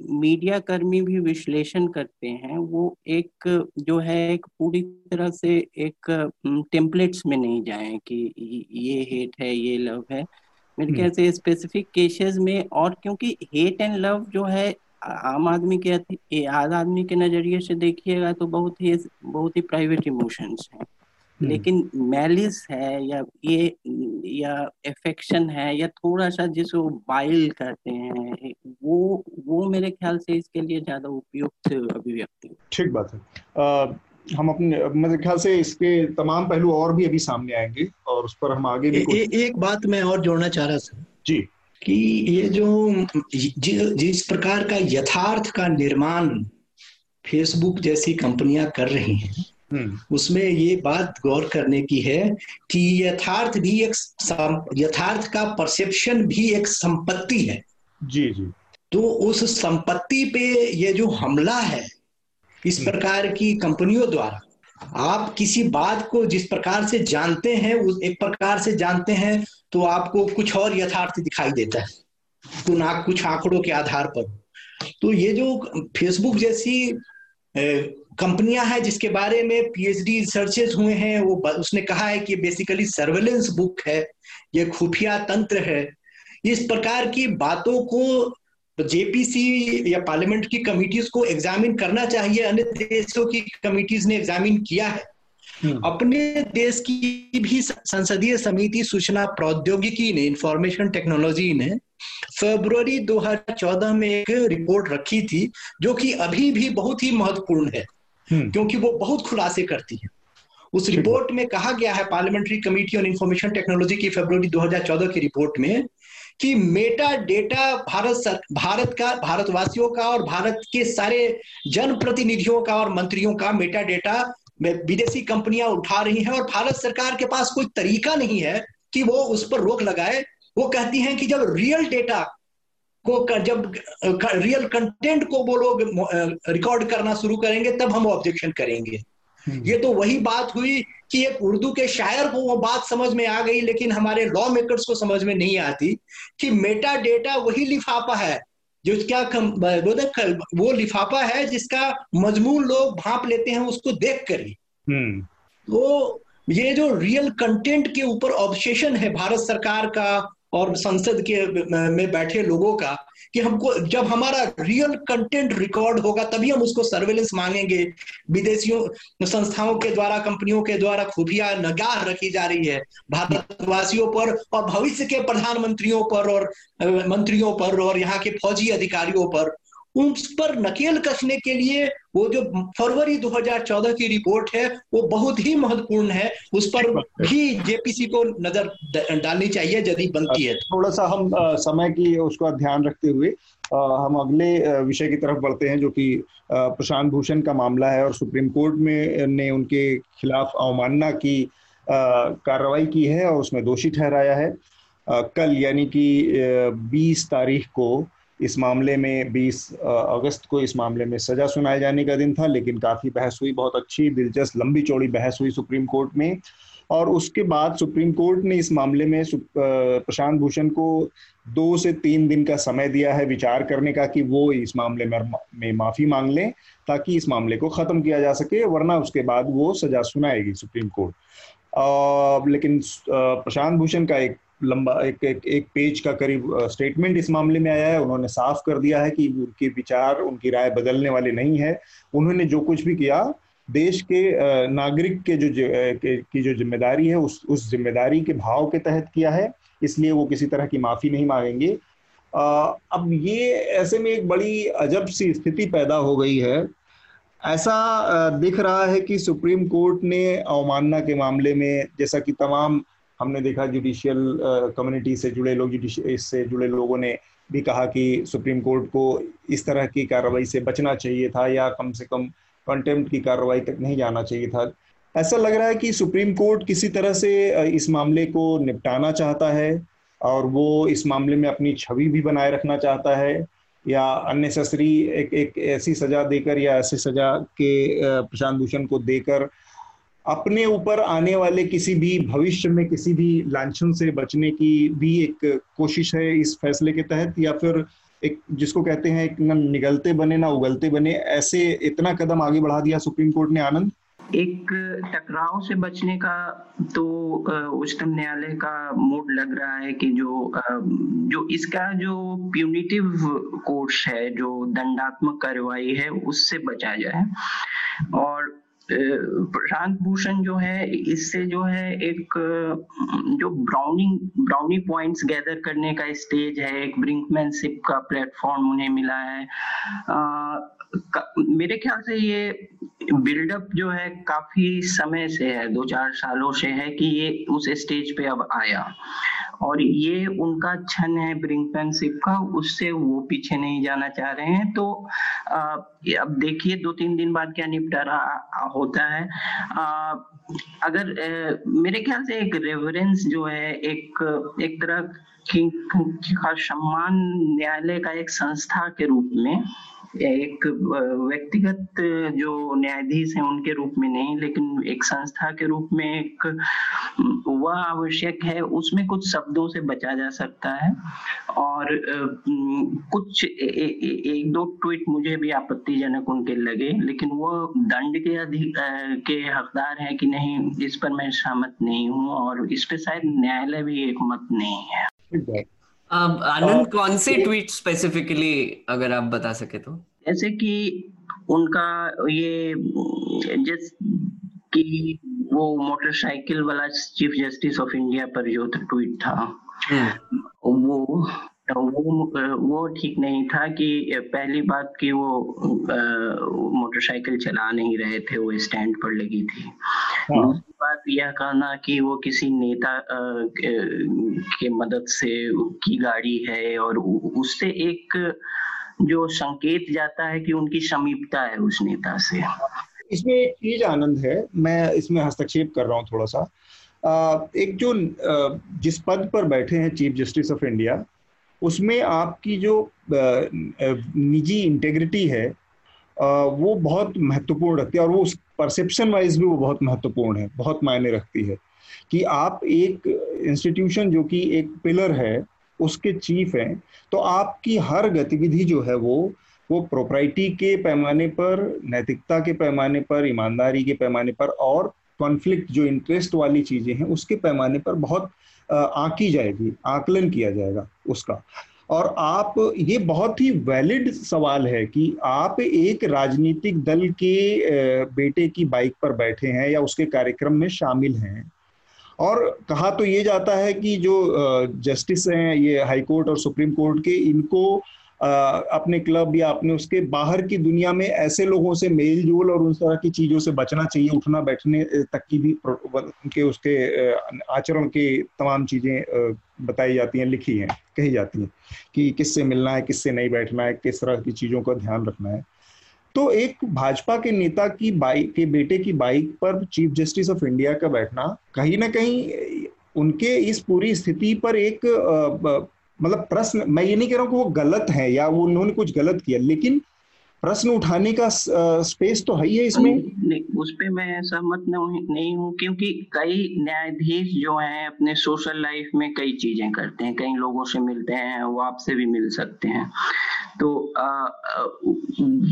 मीडिया कर्मी भी विश्लेषण करते हैं वो एक जो है एक पूरी तरह से एक टेम्पलेट्स में नहीं जाए कि ये हेट है ये लव है। मेरे ख्याल से स्पेसिफिक केसेस में और क्योंकि हेट एंड लव जो है आम आदमी के आम आदमी के नज़रिए से देखिएगा तो बहुत ही बहुत ही प्राइवेट इमोशंस हैं। हम्म। लेकिन मैलिस है या ये या एफेक्शन है या थोड़ा सा जिसको बाइल करते हैं वो वो मेरे ख्याल से इसके लिए ज़्यादा उपयुक्त अभिव्यक्ति ठीक बात है। आ, हम अपने मेरे ख्याल से इसके तमाम पहलू और भी अभी सामने आएँगे और उस पर हम आगे भी ए, ए, एक बात मैं और जोड़ना चाह रहा था जी। कि ये जो जिस प्रकार का यथार्थ का निर्माण फेसबुक जैसी कंपनियाँ कर रही हैं हम्म। उसमें ये बात गौर करने की है कि यथार्थ भी एक यथार्थ का परसेप्शन भी एक संपत्ति है जी जी तो उस संपत्ति पे ये जो हमला है इस हम्म। प्रकार की कंपनियों द्वारा आप किसी बात को जिस प्रकार से जानते हैं, उस एक प्रकार से जानते हैं तो आपको कुछ और यथार्थ दिखाई देता है। तो ना कुछ आंकड़ों के आधार पर। तो ये जो फेसबुक जैसी कंपनियाँ हैं जिसके बारे में पीएचडी रिसर्चेस हुए हैं, वो उसने कहा है कि बेसिकली सर्वेलेंस बुक है, ये खुफिया तंत्र है। इस प्रकार की बातों को जेपीसी या पार्लियामेंट की कमिटीज को एग्जामिन करना चाहिए अन्य देशों की कमिटीज ने एग्जामिन किया है हम्म। अपने देश की भी संसदीय समिति सूचना प्रौद्योगिकी ने इंफॉर्मेशन टेक्नोलॉजी ने फरवरी 2014 में एक रिपोर्ट रखी थी जो कि अभी भी बहुत ही महत्वपूर्ण है हम्म। क्योंकि वो बहुत खुलासे करती है उस रिपोर्ट में कहा गया है parliamentary committee on information technology की फरवरी 2014 की रिपोर्ट में कि meta data Bharat sir, Bharat का भारतवासियों का और भारत के सारे जनप्रतिनिधियों का और मंत्रियों का मेटा डेटा विदेशी कंपनियाँ उठा रही हैं और भारत सरकार के पास कोई तरीका नहीं है कि वो उस पर रोक लगाए वो कहती हैं कि जब रियल डेटा को कर, जब कर, रियल कंटेंट को वो लोग रिकॉर्ड करना शुरू करेंगे तब हम ऑब्जेक्शन करेंगे। ये तो वही बात हुई कि एक उर्दू के शायर को वो बात समझ में आ गई लेकिन हमारे लॉ मेकर्स को समझ में नहीं आती कि मेटा डेटा वही लिफाफा है जो क्या वो लिफाफा है जिसका मजमून लोग भाप लेते हैं उसको देख कर ही हम्म। तो ये जो रियल कंटेंट के ऊपर ऑब्सेशन है भारत सरकार का और संसद के में बैठे लोगों का कि हमको, जब हमारा रियल कंटेंट रिकॉर्ड होगा, तभी हम उसको सर्वेलेंस मांगेंगे। विदेशियों, संस्थाओं के द्वारा, कंपनियों के द्वारा खुफिया नगाह रखी जा रही है भारतवासियों पर और भविष्य के प्रधानमंत्रियों पर और मंत्रियों पर और यहाँ के फौजी अधिकारियों पर। उस पर नकेल कसने के लिए वो जो फरवरी 2014 की रिपोर्ट है, वो बहुत ही महत्वपूर्ण है। उस पर भी जेपीसी को नज़र डालनी चाहिए यदि बनती है थोड़ा सा हम समय की उसका ध्यान रखते हुए हम अगले विषय की तरफ़ बढ़ते हैं जो कि प्रशांत भूषण का मामला है और सुप्रीम कोर्ट में ने उनके खिलाफ अवमानना की कार्रवाई की है और उसमें दोषी ठहराया है। कल यानी कि 20 तारीख को इस मामले में 20 अगस्त को इस मामले में सजा सुनाए जाने का दिन था लेकिन काफ़ी बहस हुई बहुत अच्छी दिलचस्प लंबी चौड़ी बहस हुई सुप्रीम कोर्ट में। और उसके बाद सुप्रीम कोर्ट ने इस मामले में प्रशांत भूषण को दो से तीन दिन का समय दिया है विचार करने का कि वो इस मामले में, में माफ़ी मांग लें ताकि इस मामले को खत्म किया जा सके वरना उसके बाद वो सजा सुनाएगी सुप्रीम कोर्ट। आ, लेकिन प्रशांत भूषण का एक लंबा एक एक, एक पेज का करीब स्टेटमेंट इस मामले में आया है। उन्होंने साफ़ कर दिया है कि उनके विचार उनकी राय बदलने वाले नहीं है। उन्होंने जो कुछ भी किया देश के नागरिक के जो की जो ज़िम्मेदारी है उस उस ज़िम्मेदारी के भाव के तहत किया है। इसलिए वो किसी तरह की माफ़ी नहीं मांगेंगे। अब ये ऐसे में एक बड़ी अजब सी स्थिति पैदा हो गई है। ऐसा दिख रहा है कि सुप्रीम कोर्ट ने अवमानना के मामले में जैसा कि तमाम हमने देखा जुडिशियल कम्युनिटी से जुड़े लोग इससे जुड़े लोगों ने भी कहा कि सुप्रीम कोर्ट को इस तरह की कार्रवाई से बचना चाहिए था या कम से कम कंटेम्प्ट की कार्रवाई तक नहीं जाना चाहिए था। ऐसा लग रहा है कि सुप्रीम कोर्ट किसी तरह से इस मामले को निपटाना चाहता है और वो इस मामले में अपनी छवि भी बनाए रखना चाहता है या अननेसेसरी एक एक ऐसी सजा देकर या ऐसी सजा के प्रशांत भूषण को देकर अपने ऊपर आने वाले किसी भी भविष्य में किसी भी लाछन से बचने की भी एक कोशिश है इस फैसले के तहत, या फिर एक जिसको कहते हैं न निगलते बने ना उगलते बने, ऐसे इतना कदम आगे बढ़ा दिया सुप्रीम कोर्ट ने, आनंद? एक टकराव से बचने का तो उच्चतम न्यायालय का मूड लग रहा है कि जो जो इसका जो प्यूनिटिव कोर्स है, जो दंडात्मक कार्रवाई है, उससे बचा जाए। और प्रशांत भूषण जो है इससे जो है एक जो ब्राउनिंग ब्राउनी पॉइंट्स गैदर करने का स्टेज है एक ब्रिंकमैनशिप का प्लेटफॉर्म उन्हें मिला है। आ, मेरे ख्याल से ये बिल्डअप जो है काफ़ी समय से है दो चार सालों से है कि ये उस स्टेज पे अब आया। और ये उनका क्षण है ब्रिंकमैनशिप का उससे वो पीछे नहीं जाना चाह रहे हैं। तो आ, अब देखिए दो तीन दिन बाद क्या निपटारा होता है। आ, अगर ए, मेरे ख्याल से एक रेफरेंस जो है एक एक तरह का सम्मान न्यायालय का एक संस्था के रूप में एक व्यक्तिगत जो न्यायाधीश है उनके रूप में नहीं लेकिन एक संस्था के रूप में एक वह आवश्यक है उसमें कुछ शब्दों से बचा जा सकता है। और कुछ ए, ए, एक दो ट्वीट मुझे भी आपत्तिजनक उनके लगे लेकिन वो दंड के अधिक के हकदार हैं कि नहीं इस पर मैं सहमत नहीं हूँ और इस पर शायद न्यायालय भी एक मत नहीं है। आनंद कौन से ट्वीट स्पेसिफिकली अगर आप बता सके तो जैसे कि उनका ये जिस कि वो मोटरसाइकिल वाला चीफ जस्टिस ऑफ़ इंडिया पर जो ट्वीट था हम्म। वो वो वो ठीक नहीं था कि पहली बात कि वो मोटरसाइकिल चला नहीं रहे थे वो स्टैंड पर लगी थी। हाँ। दूसरी बात यह कहना कि वो किसी नेता के मदद से की गाड़ी है और उससे एक जो संकेत जाता है कि उनकी समीपता है उस नेता से। इसमें एक चीज़ आनंद है मैं इसमें हस्तक्षेप कर रहा हूँ थोड़ा सा। एक जो जिस पद पर बैठे हैं चीफ जस्टिस ऑफ़ इंडिया उसमें आपकी जो निजी इंटेग्रिटी है वो बहुत महत्वपूर्ण रखती है और वो उस परसेप्शन वाइज भी वो बहुत महत्वपूर्ण है, बहुत मायने रखती है कि आप एक इंस्टीट्यूशन जो कि एक पिलर है, उसके चीफ हैं तो आपकी हर गतिविधि जो है वो वो प्रोपराइटी के पैमाने पर, नैतिकता के पैमाने पर, ईमानदारी के पैमाने पर और कॉन्फ्लिक्ट जो इंटरेस्ट वाली चीज़ें हैं, उसके पैमाने पर बहुत आंकी जाएगी, आकलन किया जाएगा उसका। और आप, ये बहुत ही वैलिड सवाल है कि आप एक राजनीतिक दल के बेटे की बाइक पर बैठे हैं या उसके कार्यक्रम में शामिल हैं। और कहा तो ये जाता है कि जो जस्टिस हैं, ये हाई कोर्ट और सुप्रीम कोर्ट के, इनको अपने क्लब या अपने उसके बाहर की दुनिया में ऐसे लोगों से मेल जोल और उस तरह की चीज़ों से बचना चाहिए, उठना, बैठने तक की भी उनके उसके आचरण की तमाम चीज़ें बताई जाती हैं, लिखी हैं, कही जाती हैं कि किससे मिलना है, किससे नहीं बैठना है, किस तरह की चीज़ों का ध्यान रखना है। तो एक भाजपा के नेता की बाइक के बेटे की बाइक पर चीफ जस्टिस ऑफ़ इंडिया का बैठना, कहीं ना कहीं उनके इस पूरी स्थिति पर एक मतलब प्रश्न, मैं ये नहीं कह रहा हूँ कि वो गलत है या वो उन्होंने कुछ गलत किया, लेकिन प्रश्न उठाने का स्पेस तो है ही है इसमें। उस पर मैं सहमत नहीं हूँ क्योंकि कई न्यायाधीश जो हैं अपने सोशल लाइफ में कई चीज़ें करते हैं कई लोगों से मिलते हैं वो आपसे भी मिल सकते हैं। तो आ,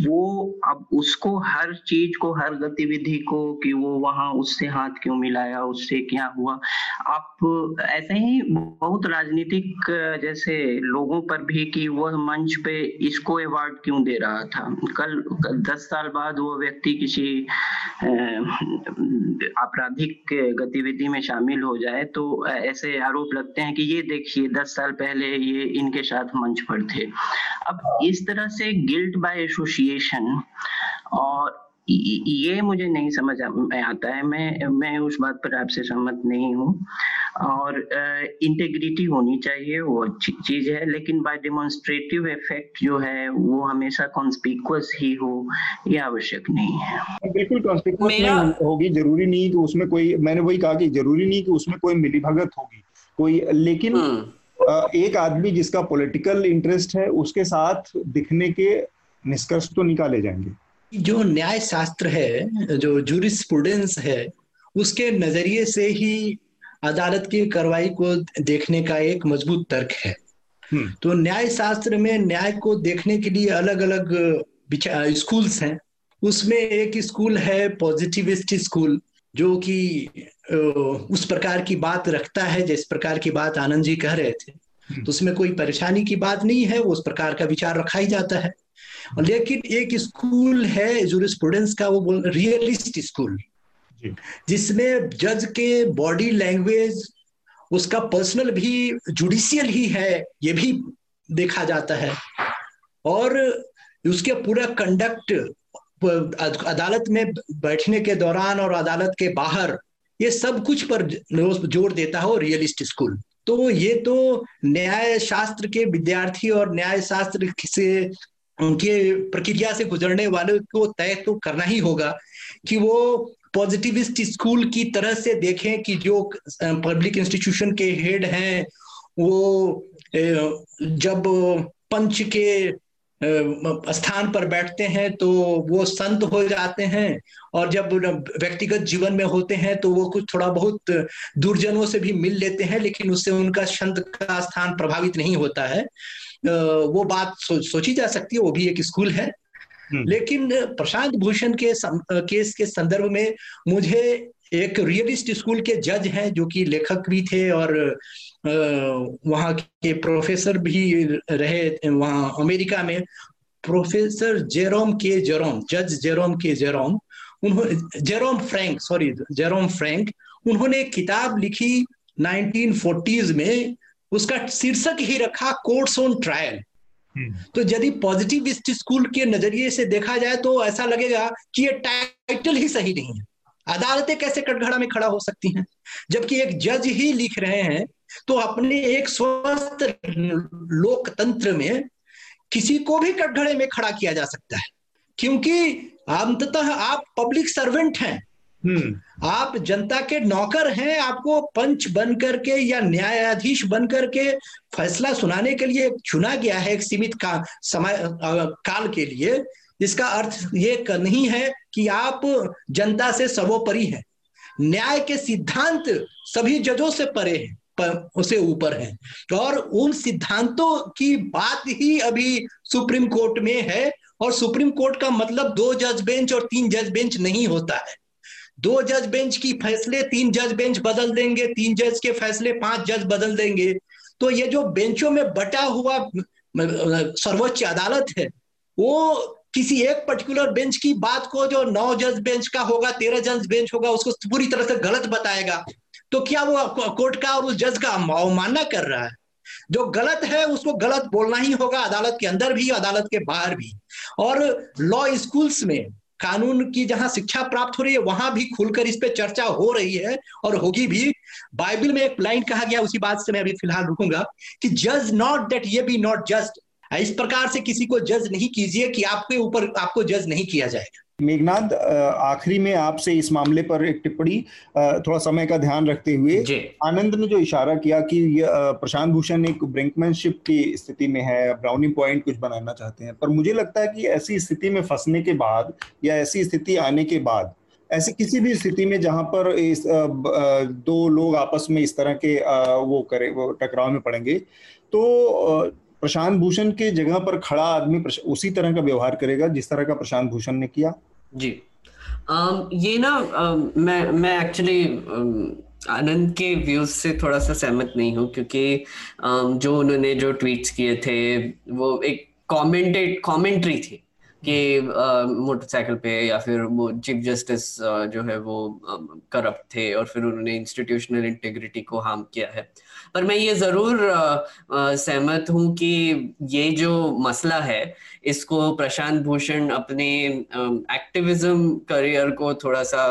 वो अब उसको हर चीज़ को हर गतिविधि को कि वो वहाँ उससे हाथ क्यों मिलाया उससे क्या हुआ आप ऐसे ही बहुत राजनीतिक जैसे लोगों पर भी कि वह मंच पे इसको अवार्ड क्यों दे रहा था। कल, दस साल बाद वो व्यक्ति किसी आपराधिक गतिविधि में शामिल हो जाए तो ऐसे आरोप लगते हैं कि ये देखिए दस साल पहले ये इनके साथ मंच पर थे। अब इस तरह से गिल्ट बाय एसोसिएशन और ये मुझे नहीं समझ में आता है मैं मैं उस बात पर आपसे सहमत नहीं हूँ और इंटेग्रिटी होनी चाहिए वो अच्छी चीज़ है लेकिन बाय डेमोन्स्ट्रेटिव इफ़ेक्ट जो है वो हमेशा कॉन्स्पिकुअस ही हो ये आवश्यक नहीं है बिल्कुल कॉन्स्पिकुअस. होगी ज़रूरी नहीं कि उसमें कोई मैंने वही कहा कि ज़रूरी नहीं कि उसमें कोई मिली भगत होगी कोई लेकिन हम्म। एक आदमी जिसका पॉलिटिकल इंटरेस्ट है उसके साथ दिखने के निष्कर्ष तो निकाले जाएँगे जो न्याय शास्त्र है जो जूरिस्प्रूडेंस है उसके नज़रिए से ही अदालत की कार्रवाई को देखने का एक मज़बूत तर्क है हम्म। तो न्याय शास्त्र में न्याय को देखने के लिए अलग अलग स्कूल्स हैं उसमें एक स्कूल है पॉजिटिविस्ट स्कूल जो कि उस प्रकार की बात रखता है जिस प्रकार की बात आनंद जी कह रहे थे हम्म। तो उसमें कोई परेशानी की बात नहीं है उस प्रकार का विचार रखा ही जाता है लेकिन एक स्कूल है जूरिस्प्रूडेंस का वो बोल रियलिस्ट स्कूल। जिसमें जज के बॉडी लैंग्वेज उसका पर्सनल भी जुडिशियल ही है ये भी देखा जाता है। और उसके पूरा कंडक्ट अदालत में बैठने के दौरान और अदालत के बाहर ये सब कुछ पर ज़ोर देता है रियलिस्ट स्कूल। तो ये तो न्याय शास्त्र के विद्यार्थी और न्याय शास्त्र से उनके प्रक्रिया से गुजरने वाले को तय तो करना ही होगा कि वो पॉजिटिविस्ट स्कूल की तरह से देखें कि जो पब्लिक इंस्टीट्यूशन के हेड हैं, वो जब पंच के स्थान पर बैठते हैं तो वो संत हो जाते हैं और जब व्यक्तिगत जीवन में होते हैं तो वो कुछ थोड़ा बहुत दुर्जनों से भी मिल लेते हैं, लेकिन उससे उनका संत का स्थान प्रभावित नहीं होता है। वो बात सो, सोची जा सकती है वो भी एक स्कूल है हम्म। लेकिन प्रशांत भूषण के सम, केस के संदर्भ में मुझे एक रियलिस्ट स्कूल के जज हैं जो कि लेखक भी थे और वहाँ के प्रोफेसर भी रहे वहाँ अमेरिका में प्रोफेसर जेरोम के जेरोम जज जेरोम के जेरोम उन्होंने Jerome Frank sorry Jerome Frank उन्होंने किताब लिखी 1940s में उसका शीर्षक ही रखा कोर्ट्स ऑन ट्रायल तो यदि पॉजिटिविस्ट स्कूल के नज़रिए से देखा जाए तो ऐसा लगेगा कि ये टाइटल ही सही नहीं है। अदालतें कैसे कटघड़ा में खड़ा हो सकती हैं? जबकि एक जज ही लिख रहे हैं तो अपने एक स्वस्थ लोकतंत्र में किसी को भी कटघड़े में खड़ा किया जा सकता है। क्योंकि अंततः आप पब्लिक सर्वेंट हैं। आप जनता के नौकर हैं आपको पंच बन करके या न्यायाधीश बन करके फैसला सुनाने के लिए चुना गया है एक सीमित का समय काल के लिए। इसका अर्थ ये नहीं है कि आप जनता से सर्वोपरि हैं। न्याय के सिद्धांत सभी जजों से परे हैं पर, उसे ऊपर है। और उन सिद्धांतों की बात ही अभी सुप्रीम कोर्ट में है और सुप्रीम कोर्ट का मतलब दो जज बेंच और तीन जज बेंच नहीं होता है। दो जज बेंच की फैसले तीन जज बेंच बदल देंगे, तीन जज के फैसले पाँच जज बदल देंगे। तो ये जो बेंचों में बटा हुआ सर्वोच्च अदालत है, वो किसी एक पर्टिकुलर बेंच की बात को जो नौ जज बेंच का होगा, तेरह जज बेंच होगा, उसको पूरी तरह से गलत बताएगा। तो क्या वो कोर्ट का और उस जज का अवमानना कर रहा है? जो गलत है, उसको गलत बोलना ही होगा, अदालत के अंदर भी, अदालत के बाहर भी। और लॉ स्कूल्स में कानून की जहाँ शिक्षा प्राप्त हो रही है, वहाँ भी खुलकर इस पर चर्चा हो रही है और होगी भी। बाइबल में एक लाइन कहा गया, उसी बात से मैं अभी फ़िलहाल रुकूँगा कि जज नॉट दैट ये बी नॉट जस्ट। इस प्रकार से किसी को जज नहीं कीजिए कि आपके ऊपर आपको जज नहीं किया जाएगा। मेघनाथ आखिरी में आपसे इस मामले पर एक टिप्पणी थोड़ा समय का ध्यान रखते हुए आनंद ने जो इशारा किया कि प्रशांत भूषण एक ब्रिंकमैनशिप की स्थिति में है ब्राउनी पॉइंट कुछ बनाना चाहते हैं पर मुझे लगता है कि ऐसी स्थिति में फंसने के बाद या ऐसी स्थिति आने के बाद ऐसी किसी भी स्थिति में जहाँ पर इस दो लोग आपस में इस तरह के वो करे वो टकराव में पड़ेंगे तो प्रशांत भूषण के जगह पर खड़ा आदमी उसी तरह का व्यवहार करेगा जिस तरह का प्रशांत भूषण ने किया। जी। um, ये ना um, मैं मैं एक्चुअली आनंद के व्यूज़ से थोड़ा सा सहमत नहीं हूँ क्योंकि um, जो उन्होंने जो ट्वीट्स किए थे वो एक कमेंटेड कमेंट्री थी कि मोटरसाइकिल पे या फिर वो चीफ जस्टिस जो है वो करप्ट थे और फिर उन्होंने इंस्टीट्यूशनल इंटेग्रिटी को हार्म किया है। पर मैं ये ज़रूर सहमत हूँ कि ये जो मसला है इसको प्रशांत भूषण अपने एक्टिविज्म करियर को थोड़ा सा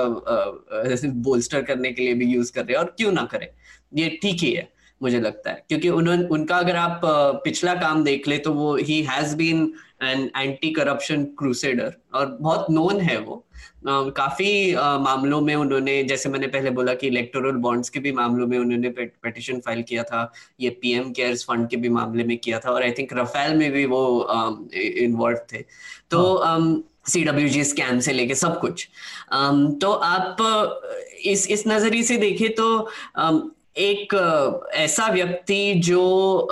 बोल्स्टर करने के लिए भी यूज़ कर रहे हैं और क्यों ना करें? ये ठीक ही है, मुझे लगता है। क्योंकि उन्होंने उनका अगर आप पिछला काम देख ले तो वो ही has been an anti corruption crusader और बहुत नोन है वो। काफ़ी मामलों में उन्होंने जैसे मैंने पहले बोला कि इलेक्टोरल बॉन्ड्स के भी मामलों में उन्होंने पेटिशन फ़ाइल किया था ये पीएम केयर्स फंड के भी मामले में किया था और आई थिंक रफेल में भी वो इन्वॉल्व थे। तो सी डब्ल्यू जी स्कैम से लेके सब कुछ। um, तो आप इस इस नज़रिए से देखें तो um, एक ऐसा व्यक्ति जो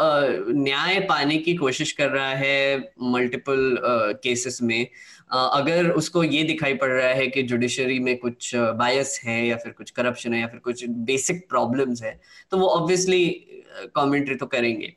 न्याय पाने की कोशिश कर रहा है मल्टीपल केसेस में अगर उसको ये दिखाई पड़ रहा है कि जुडिशरी में कुछ बायस है या फिर कुछ करप्शन है या फिर कुछ बेसिक प्रॉब्लम्स है तो वो ऑब्वियसली कमेंट्री तो करेंगे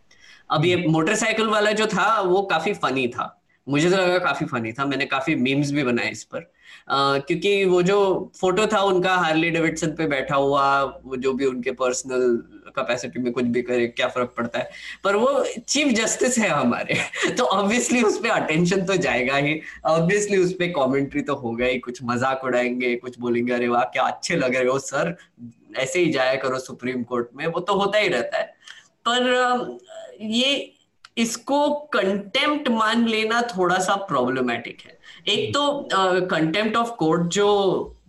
अब ये मोटरसाइकिल hmm. वाला जो था वो काफ़ी फनी था मुझे तो लगा काफ़ी फनी था मैंने काफ़ी मीम्स भी बनाए इस पर। Uh, क्योंकि वो जो फ़ोटो था उनका हार्ली डेविडसन पे बैठा हुआ वो जो भी उनके पर्सनल कैपेसिटी में कुछ भी करे क्या फ़र्क पड़ता है? पर वो चीफ जस्टिस है हमारे तो ऑब्वियसली उस पर अटेंशन तो जाएगा ही। ऑब्वियसली उस पर कॉमेंट्री तो होगा ही कुछ मज़ाक उड़ाएँगे कुछ बोलेंगे अरे वाह क्या अच्छे लग रहे हो सर। ऐसे ही जाया करो सुप्रीम कोर्ट में। वो तो होता ही रहता है। पर ये इसको कंटेम्प्ट मान लेना थोड़ा सा प्रॉब्लमेटिक है। एक तो कंटेम्प्ट ऑफ़ कोर्ट जो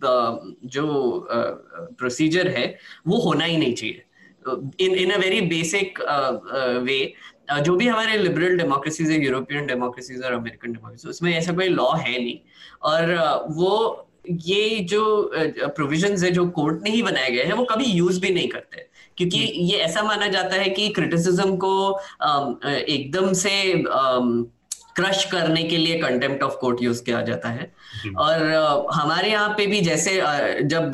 uh, जो प्रोसीजर uh, है वो होना ही नहीं चाहिए। इन इन अ वेरी बेसिक वे जो भी हमारे लिबरल डेमोक्रेसीज है यूरोपियन डेमोक्रेसीज और अमेरिकन डेमोक्रेसी उसमें ऐसा कोई लॉ है नहीं। और uh, वो ये जो प्रोविजंस है जो कोर्ट ने ही बनाए गए हैं वो कभी यूज़ भी नहीं करते। क्योंकि ये ऐसा माना जाता है कि क्रिटिसिज्म को एकदम से क्रश करने के लिए कंटेम्प्ट ऑफ़ कोर्ट यूज़ किया जाता है। और हमारे यहाँ पे भी जैसे जब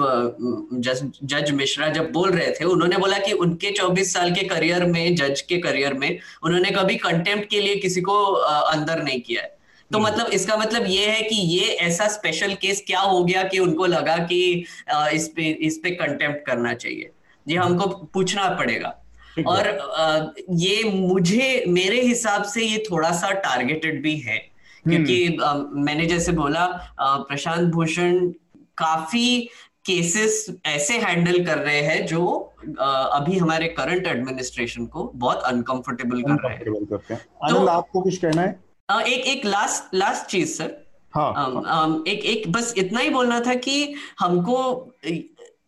जज, जज मिश्रा जब बोल रहे थे उन्होंने बोला कि उनके 24 साल के करियर में जज के करियर में उन्होंने कभी कंटेम्प्ट के लिए किसी को अंदर नहीं किया है। तो मतलब इसका मतलब ये है कि ये ऐसा स्पेशल केस क्या हो गया कि उनको लगा कि इस पे इस पे कंटेम्प्ट करना चाहिए। ये हमको पूछना पड़ेगा। और ये मुझे मेरे हिसाब से ये थोड़ा सा टारगेटेड भी है। क्योंकि हम्म। मैंने जैसे बोला प्रशांत भूषण काफ़ी केसेस ऐसे हैंडल कर रहे हैं जो अभी हमारे करंट एडमिनिस्ट्रेशन को बहुत अनकंफर्टेबल कर रहे हैं। तो आपको कुछ कहना है? एक एक लास्ट लास्ट चीज़ सर हाँ, एक एक बस इतना ही बोलना था कि हमको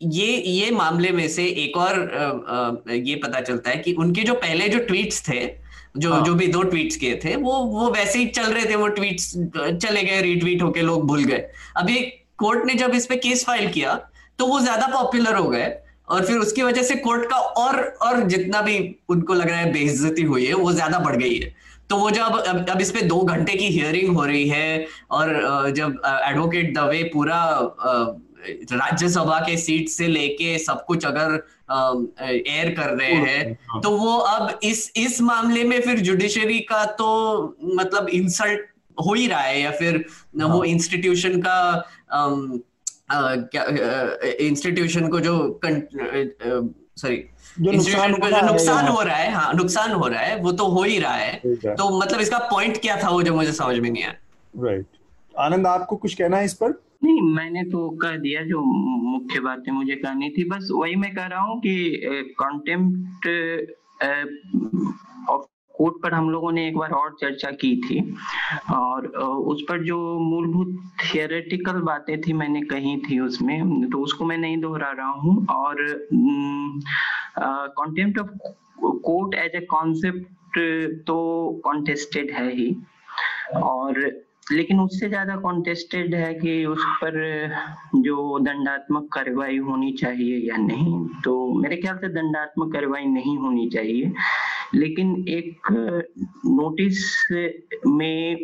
ये ये मामले में से एक और आ, आ, ये पता चलता है कि उनके जो पहले जो ट्वीट्स थे जो हाँ. जो भी दो ट्वीट्स किए थे वो वो वैसे ही चल रहे थे वो ट्वीट्स चले गए रीट्वीट होके लोग भूल गए अभी कोर्ट ने जब इस पे केस फ़ाइल किया तो वो ज़्यादा पॉपुलर हो गए और फिर उसकी वजह से कोर्ट का और और जितना भी उनको लग रहा है बेइज्जती हुई है वो ज़्यादा बढ़ गई है तो वो जब अब, अब इस पे दो घंटे की हियरिंग हो रही है और जब एडवोकेट दवे पूरा राज्यसभा के सीट से लेके सब कुछ अगर एयर कर रहे हैं हाँ। तो वो अब इस इस मामले में फिर जुडिशरी का तो मतलब इंसल्ट हो ही रहा है या फिर हाँ। वो इंस्टीट्यूशन का इंस्टीट्यूशन को जो सॉरी जो नुकसान जो नुकसान हो रहा है हाँ नुकसान हो रहा है वो तो हो ही रहा है। तो मतलब इसका पॉइंट क्या था वो जो मुझे समझ में नहीं आया। राइट आनंद आपको कुछ कहना है इस पर? नहीं मैंने तो कह दिया जो मुख्य बातें मुझे कहनी थी। बस वही मैं कह रहा हूँ कि कंटेम्प्ट ऑफ़ कोर्ट पर हम लोगों ने एक बार और चर्चा की थी और उस पर जो मूलभूत थियोरेटिकल बातें थी मैंने कही थी उसमें तो उसको मैं नहीं दोहरा रहा हूँ और contempt of court as a concept तो कॉन्टेस्टेड है ही और लेकिन उससे ज़्यादा कॉन्टेस्टेड है कि उस पर जो दंडात्मक कार्रवाई होनी चाहिए या नहीं। तो मेरे ख्याल से दंडात्मक कार्रवाई नहीं होनी चाहिए। लेकिन एक नोटिस में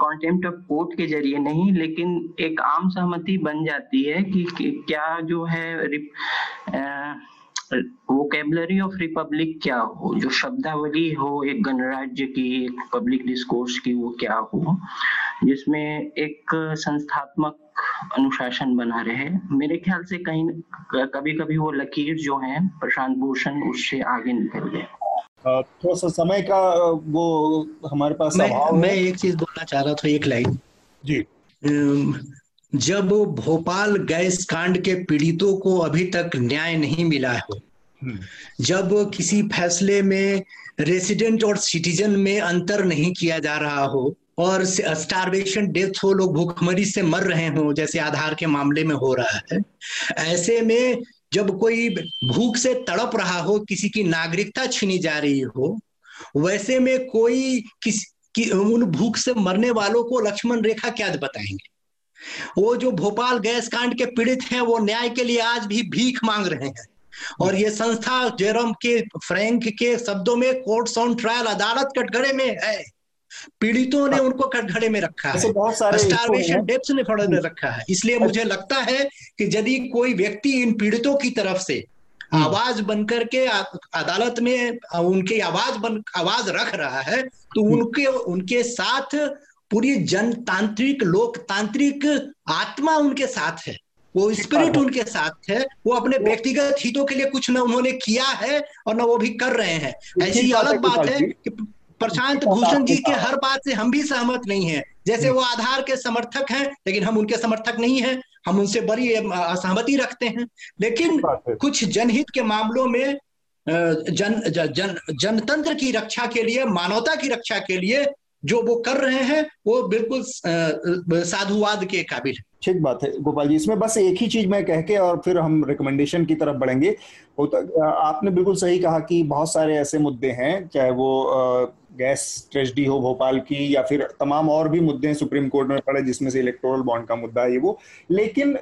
कॉन्टेम्प्ट ऑफ़ कोर्ट के ज़रिए नहीं लेकिन एक आम सहमति बन जाती है कि, क्या जो है वोकेबलरी ऑफ़ रिपब्लिक क्या हो? जो शब्दावली हो एक गणराज्य की एक पब्लिक डिस्कोर्स की वो क्या हो? जिसमें एक संस्थात्मक अनुशासन बना रहे। मेरे ख्याल से कहीं कभी कभी वो लकीर जो है प्रशांत भूषण उससे आगे निकल गए। थोड़ा सा समय का वो हमारे पास मैं, मैं एक चीज़ बोलना चाह रहा था एक लाइन। जी। जब भोपाल गैस कांड के पीड़ितों को अभी तक न्याय नहीं मिला है हम्म। जब किसी फैसले में रेसिडेंट और सिटीजन में अंतर नहीं किया जा रहा हो और स्टारवेशन डेथ हो लोग भूखमरी से मर रहे हो जैसे आधार के मामले में हो रहा है ऐसे में जब कोई भूख से तड़प रहा हो किसी की नागरिकता छीनी जा रही हो वैसे में कोई किस कि उन भूख से मरने वालों को लक्ष्मण रेखा क्या बताएँगे वो जो भोपाल गैस कांड के पीड़ित हैं वो न्याय के लिए आज भी भीख मांग रहे हैं। और ये संस्था जेरम के फ्रैंक के शब्दों में कोर्ट ऑन ट्रायल अदालत कटघरे में है। पीड़ितों ने उनको कटघरे में रखा है। स्टारवेशन डेप्स ने फड़े में रखा है। इसलिए मुझे लगता है कि यदि कोई व्यक्ति इन पीड़ितों की तरफ़ से हम्म। आवाज़ बनकर के अदालत में उनकी आवाज़ बन आवाज़ रख रहा है तो हम्म। उनके उनके साथ पूरी जनतांत्रिक लोकतांत्रिक आत्मा उनके साथ है। वो स्पिरिट उनके साथ है। वो अपने व्यक्तिगत हितों के लिए कुछ न उन्होंने किया है और न वो भी कर रहे हैं। ऐसी अलग बात है कि प्रशांत भूषण जी के हर बात से हम भी सहमत नहीं है। जैसे वो आधार के समर्थक हैं लेकिन हम उनके समर्थक नहीं हैं। हम उनसे बड़ी असहमति रखते हैं। लेकिन कुछ जनहित के मामलों में जन जन जनतंत्र की रक्षा के लिए मानवता की रक्षा के लिए जो वो कर रहे हैं, वो बिल्कुल साधुवाद के काबिल है। ठीक बात है, गोपाल जी, इसमें बस एक ही चीज़ मैं कह के और फिर हम रिकमेंडेशन की तरफ़ बढ़ेंगे। आपने बिल्कुल सही कहा कि बहुत सारे ऐसे मुद्दे हैं, चाहे वो गैस ट्रेजडी हो भोपाल की या फिर तमाम और भी मुद्दे हैं सुप्रीम कोर्ट में पड़े, जिसमें से इलेक्टोरल बॉन्ड का मुद्दा है ये वो। लेकिन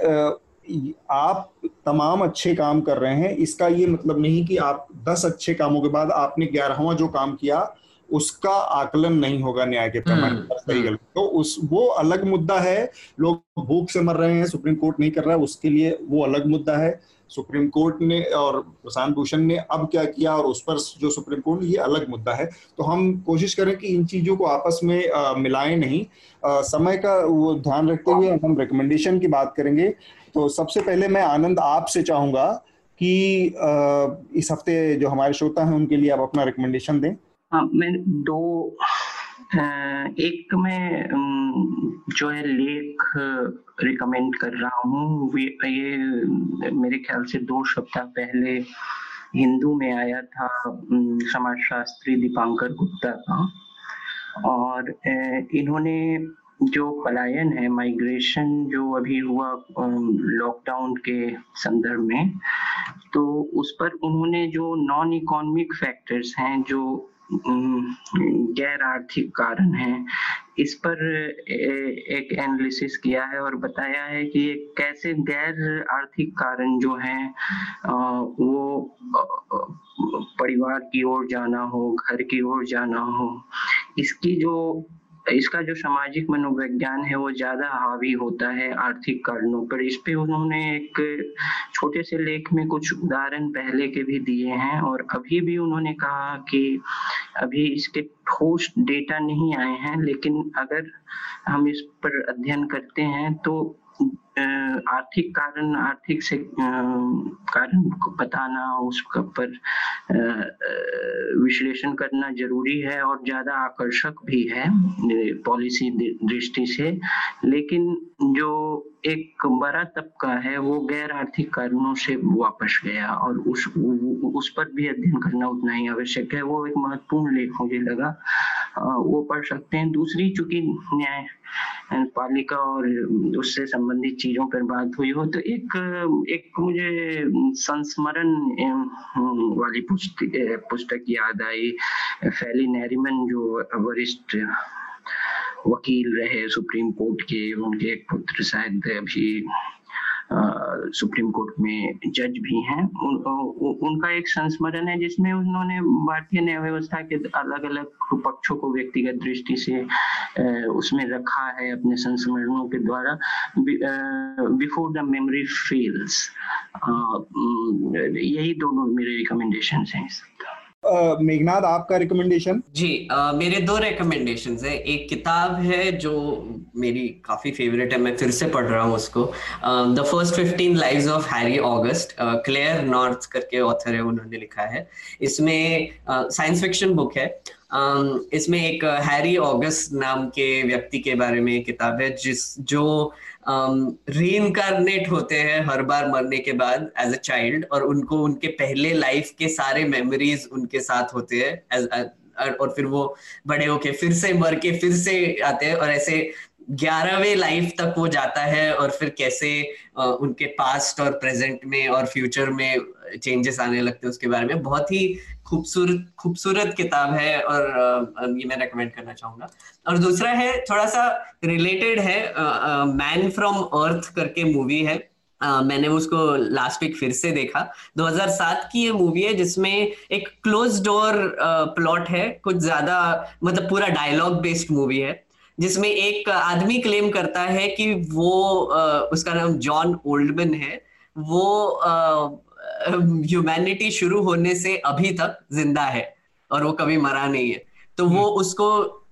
आप तमाम अच्छे काम कर रहे हैं, इसका ये मतलब नहीं कि आप दस अच्छे कामों के बाद आपने ग्यारहवा जो काम किया उसका आकलन नहीं होगा न्याय के पैमाने हम्म, पर सही हम्म। गलत। तो उस वो अलग मुद्दा है लोग भूख से मर रहे हैं सुप्रीम कोर्ट नहीं कर रहा है उसके लिए वो अलग मुद्दा है। सुप्रीम कोर्ट ने और प्रशांत भूषण ने अब क्या किया और उस पर जो सुप्रीम कोर्ट ये अलग मुद्दा है। तो हम कोशिश करें कि इन चीज़ों को आपस में आ, मिलाएँ नहीं। आ, समय का वो ध्यान रखते हुए हम रिकमेंडेशन की बात करेंगे। तो सबसे पहले मैं आनंद आपसे चाहूँगा कि आ, इस हफ़्ते जो हमारे श्रोता हैं उनके लिए आप अपना रिकमेंडेशन दें। हाँ मैं दो एक में जो है लेख रिकमेंड कर रहा हूँ। ये, मेरे ख्याल से दो सप्ताह पहले हिंदू में आया था समाजशास्त्री दीपांकर गुप्ता का। और इन्होंने जो पलायन है माइग्रेशन जो अभी हुआ लॉकडाउन के संदर्भ में तो उस पर उन्होंने जो नॉन इकोनॉमिक फैक्टर्स हैं, जो गैर आर्थिक कारण है। इस पर एक एनालिसिस किया है और बताया है कि कैसे गैर आर्थिक कारण जो है वो परिवार की ओर जाना हो, घर की ओर जाना हो, इसकी जो इसका जो सामाजिक मनोविज्ञान है, वो ज़्यादा हावी होता है आर्थिक कारणों पर। इस पे उन्होंने एक छोटे से लेख में कुछ उदाहरण पहले के भी दिए हैं और अभी भी उन्होंने कहा कि अभी इसके ठोस डेटा नहीं आए हैं, लेकिन अगर हम इस पर अध्ययन करते हैं तो आर्थिक कारण, आर्थिक से कारण को बताना, उसका पर विश्लेषण करना ज़रूरी है और ज़्यादा आकर्षक भी है पॉलिसी दृष्टि से। लेकिन जो एक बड़ा तबका है, वो गैर आर्थिक कारणों से वापस गया और उस उस पर भी अध्ययन करना उतना ही आवश्यक है। वो एक महत्वपूर्ण लेख मुझे लगा। वो पढ़ सकते हैं। दूसरी, चूँकि न्याय पालिका और उससे संबंधित चीज़ों पर बात हुई हो तो एक एक मुझे संस्मरण वाली पुस्तक याद आई। फैली नैरिमन, जो वरिष्ठ वकील रहे सुप्रीम कोर्ट के उनके एक पुत्र शायद अभी सुप्रीम कोर्ट में जज भी हैं। उन, उनका एक संस्मरण है जिसमें उन्होंने भारतीय न्याय व्यवस्था के अलग अलग पक्षों को व्यक्तिगत दृष्टि से उसमें रखा है अपने संस्मरणों के द्वारा। बिफोर द मेमोरी फील्स यही दोनों मेरे रिकमेंडेशन हैं मेघनाथ आपका रिकमेंडेशन जी uh, मेरे दो रिकमेंडेशन है। एक किताब है जो मेरी काफ़ी फेवरेट है मैं फिर से पढ़ रहा हूँ उसको। The first fifteen lives of Harry August Claire North करके ऑथर है उन्होंने लिखा है। इसमें साइंस फिक्शन बुक है। um, इसमें एक हैरी ऑगस्ट नाम के व्यक्ति के बारे में किताब है जिस जो री um, इनकारनेट होते हैं हर बार मरने के बाद एज अ चाइल्ड और उनको उनके पहले लाइफ के सारे मेमोरीज उनके साथ होते हैं और फिर वो बड़े होके फिर से मर के फिर से आते हैं और ऐसे ग्यारहवें लाइफ तक वो जाता है और फिर कैसे उनके पास्ट और प्रेजेंट में और फ्यूचर में चेंजेस आने लगते हैं उसके बारे में। बहुत ही खूबसूरत खूबसूरत किताब है और ये मैं रेकमेंड करना चाहूँगा। और दूसरा है थोड़ा सा रिलेटेड है मैन फ्रॉम अर्थ करके मूवी है। Uh, मैंने उसको लास्ट वीक फिर से देखा। 2007 की ये मूवी है जिसमें एक क्लोज डोर प्लॉट है। कुछ ज़्यादा मतलब पूरा डायलॉग बेस्ड मूवी है। जिसमें एक आदमी क्लेम करता है कि वो uh, उसका नाम जॉन ओल्डमैन है। वो uh, ह्यूमैनिटी शुरू होने से अभी तक ज़िंदा है और वो कभी मरा नहीं है। तो वो हम्म। उसको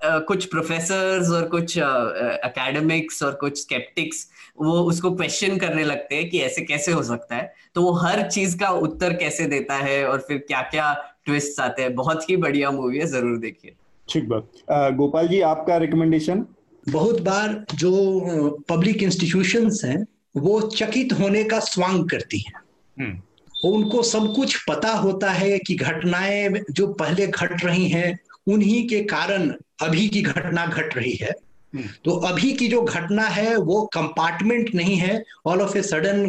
uh, कुछ प्रोफेसर और कुछ एकेडमिक्स uh, और कुछ स्केप्टिक्स वो उसको क्वेश्चन करने लगते हैं कि ऐसे कैसे हो सकता है। तो वो हर चीज़ का उत्तर कैसे देता है और फिर क्या क्या ट्विस्ट आते हैं। बहुत ही बढ़िया मूवी है ज़रूर देखिए। ठीक बात। गोपाल जी आपका रिकमेंडेशन बहुत बार जो पब्लिक इंस्टीट्यूशंस हैं वो चकित होने का स्वांग करती हैं। हम्म। उनको सब कुछ पता होता है कि घटनाएँ जो पहले घट रही हैं उन्हीं के कारण अभी की घटना घट रही है हम्म। तो अभी की जो घटना है वो कंपार्टमेंट नहीं है ऑल ऑफ़ ए सडन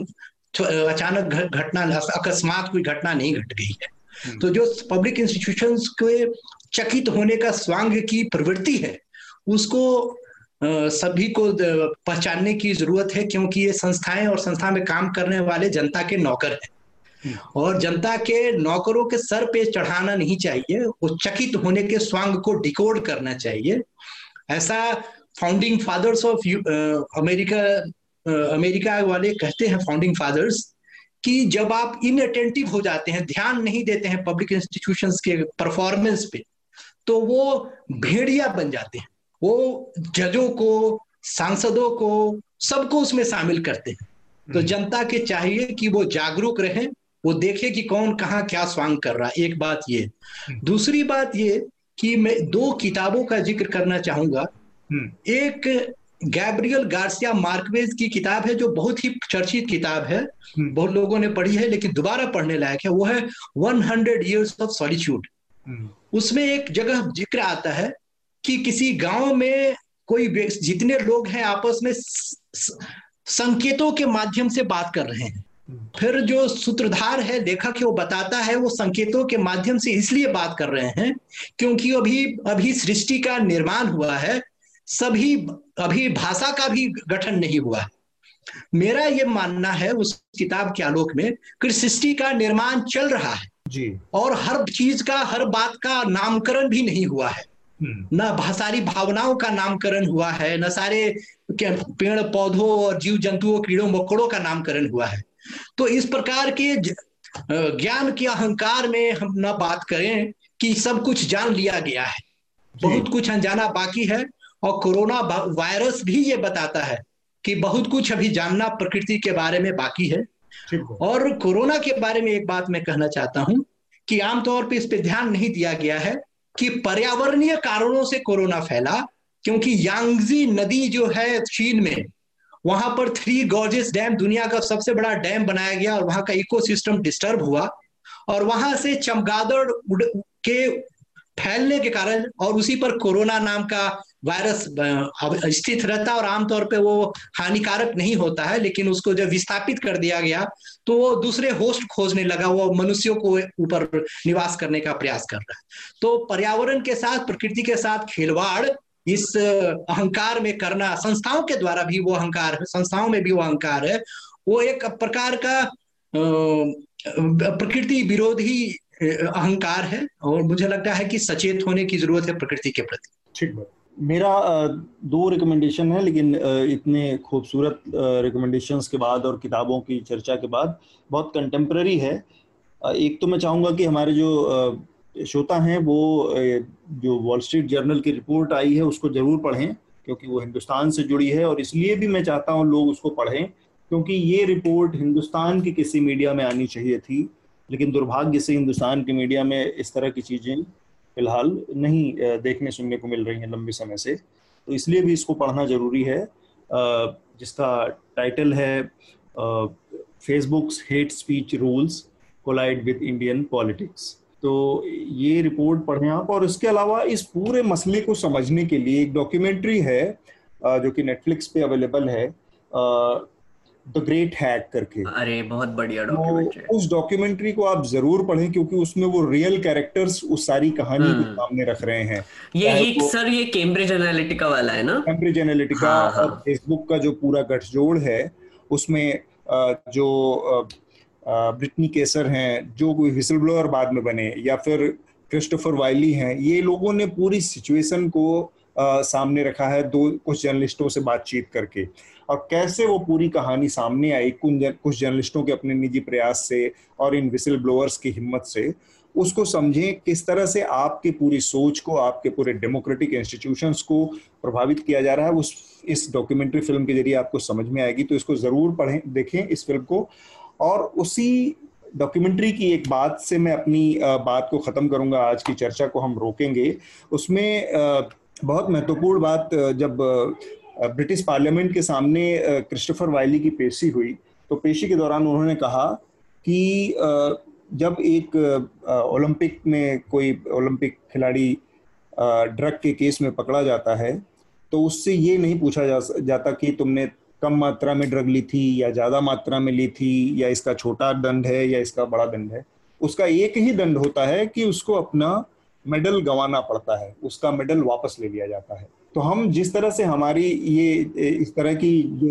अचानक घटना अकस्मात कोई घटना नहीं घट गई है हम्म। तो जो पब्लिक इंस्टीट्यूशंस के चकित होने का स्वांग की प्रवृत्ति है उसको सभी को पहचानने की ज़रूरत है क्योंकि ये संस्थाएँ और संस्था में काम करने वाले जनता के नौकर हैं और जनता के नौकरों के सर पे चढ़ाना नहीं चाहिए वो चकित होने के स्वांग को डिकोड करना चाहिए। ऐसा founding fathers of America America वाले कहते हैं फाउंडिंग फादर्स कि जब आप इनअटेंटिव हो जाते हैं ध्यान नहीं देते हैं पब्लिक इंस्टीट्यूशन के परफॉर्मेंस पे तो वो भेड़िया बन जाते हैं। वो जजों को सांसदों को सबको उसमें शामिल करते हैं। तो हम्म। जनता के चाहिए कि वो जागरूक रहें वो देखे कि कौन कहा क्या स्वांग कर रहा है। एक बात ये। हम्म। दूसरी बात ये कि मैं दो किताबों का ज़िक्र करना चाहूँगा। हम्म। एक गैब्रियल गार्सिया मार्कवेज की किताब है जो बहुत ही चर्चित किताब है। हम्म। बहुत लोगों ने पढ़ी है लेकिन दोबारा पढ़ने लायक है। वो है one hundred years of solitude. उसमें एक जगह ज़िक्र आता है कि किसी गाँव में कोई जितने लोग हैं आपस में संकेतों के माध्यम से बात कर रहे हैं। फिर जो सूत्रधार है लेखक है वो बताता है वो संकेतों के माध्यम से इसलिए बात कर रहे हैं क्योंकि अभी अभी सृष्टि का निर्माण हुआ है सभी अभी भाषा का भी गठन नहीं हुआ है। मेरा ये मानना है उस किताब के आलोक में कि सृष्टि का निर्माण चल रहा है। जी। और हर चीज़ का हर बात का नामकरण भी नहीं हुआ है। हम्म। न सारी भावनाओं का नामकरण हुआ है न सारे पेड़ पौधों और जीव जंतुओं कीड़ों मकोड़ों का नामकरण हुआ है। तो इस प्रकार के ज्ञान के अहंकार में हम न बात करें कि सब कुछ जान लिया गया है। बहुत कुछ अनजाना बाकी है और कोरोना वायरस भी ये बताता है कि बहुत कुछ अभी जानना प्रकृति के बारे में बाकी है। और कोरोना के बारे में एक बात मैं कहना चाहता हूँ कि आमतौर पर इस पर ध्यान नहीं दिया गया है कि पर्यावरणीय कारणों से कोरोना फैला क्योंकि यांगजी नदी जो है चीन में वहाँ पर थ्री गॉर्जेस डैम दुनिया का सबसे बड़ा डैम बनाया गया और वहाँ का इकोसिस्टम डिस्टर्ब हुआ। और वहाँ से चमगादड़ के फैलने के कारण और उसी पर कोरोना नाम का वायरस स्थित रहता और आमतौर पे वो हानिकारक नहीं होता है, लेकिन उसको जब विस्थापित कर दिया गया तो वो दूसरे होस्ट खोजने लगा, वो मनुष्यों को ऊपर निवास करने का प्रयास कर रहा है। तो पर्यावरण के साथ, प्रकृति के साथ खिलवाड़ इस अहंकार में करना, संस्थाओं के द्वारा भी वो अहंकार है, संस्थाओं में भी वो अहंकार है, वो एक प्रकार का प्रकृति विरोधी अहंकार है और मुझे लगता है कि सचेत होने की ज़रूरत है प्रकृति के प्रति। ठीक बात। मेरा दो रिकमेंडेशन है, लेकिन इतने खूबसूरत रिकमेंडेशंस के बाद और किताबों की चर्चा के बाद बहुत कंटेम्प्रेरी है। एक तो मैं चाहूँगा कि हमारे जो श्रोता हैं, वो जो वॉल स्ट्रीट जर्नल की रिपोर्ट आई है, उसको ज़रूर पढ़ें, क्योंकि वो हिंदुस्तान से जुड़ी है और इसलिए भी मैं चाहता हूँ लोग उसको पढ़ें, क्योंकि ये रिपोर्ट हिंदुस्तान की किसी मीडिया में आनी चाहिए थी, लेकिन दुर्भाग्य से हिंदुस्तान के मीडिया में इस तरह की चीज़ें फ़िलहाल नहीं देखने सुनने को मिल रही हैं लंबे समय से। तो इसलिए भी इसको पढ़ना ज़रूरी है। जिसका टाइटल है Facebook's hate speech rules collide with Indian politics तो ये रिपोर्ट पढ़ें आप। और इसके अलावा इस पूरे मसले को समझने के लिए एक डॉक्यूमेंट्री है जो कि नेटफ्लिक्स पे अवेलेबल है द ग्रेट हैक करके। अरे बहुत बढ़िया डॉक्यूमेंट्री तो उस डॉक्यूमेंट्री को आप ज़रूर पढ़ें क्योंकि उसमें वो रियल कैरेक्टर्स उस सारी कहानी को हम्म। सामने रख रहे हैं। ये ये सर ये कैम्ब्रिज एनालिटिका वाला है ना? कैम्ब्रिज एनालिटिका हाँ, हाँ. और फेसबुक का जो पूरा गठजोड़ है उसमें जो ब्रिटनी केसर हैं जो विसल ब्लोअर बाद में बने या फिर क्रिस्टोफर वाइली हैं ये लोगों ने पूरी सिचुएशन को आ, सामने रखा है दो कुछ जर्नलिस्टों से बातचीत करके। और कैसे वो पूरी कहानी सामने आई कुछ जर्नलिस्टों के अपने निजी प्रयास से और इन विसल ब्लोअर्स की हिम्मत से उसको समझें किस तरह से आपकी पूरी सोच को आपके पूरे डेमोक्रेटिक इंस्टीट्यूशंस को प्रभावित किया जा रहा है उस इस डॉक्यूमेंट्री फ़िल्म के ज़रिए आपको समझ में आएगी तो इसको ज़रूर पढ़ें देखें इस फ़िल्म को। और उसी डॉक्यूमेंट्री की एक बात से मैं अपनी बात को ख़त्म करूँगा, आज की चर्चा को हम रोकेंगे। उसमें बहुत महत्वपूर्ण बात जब ब्रिटिश पार्लियामेंट के सामने क्रिस्टोफर वाइली की पेशी हुई तो पेशी के दौरान उन्होंने कहा कि जब एक ओलंपिक में कोई ओलंपिक खिलाड़ी ड्रग के केस में पकड़ा जाता है तो उससे ये नहीं पूछा जा, जाता कि तुमने कम मात्रा में ड्रग ली थी या ज़्यादा मात्रा में ली थी या इसका छोटा दंड है या इसका बड़ा दंड है, उसका एक ही दंड होता है कि उसको अपना मेडल गंवाना पड़ता है, उसका मेडल वापस ले लिया जाता है। तो हम जिस तरह से हमारी ये इस तरह की जो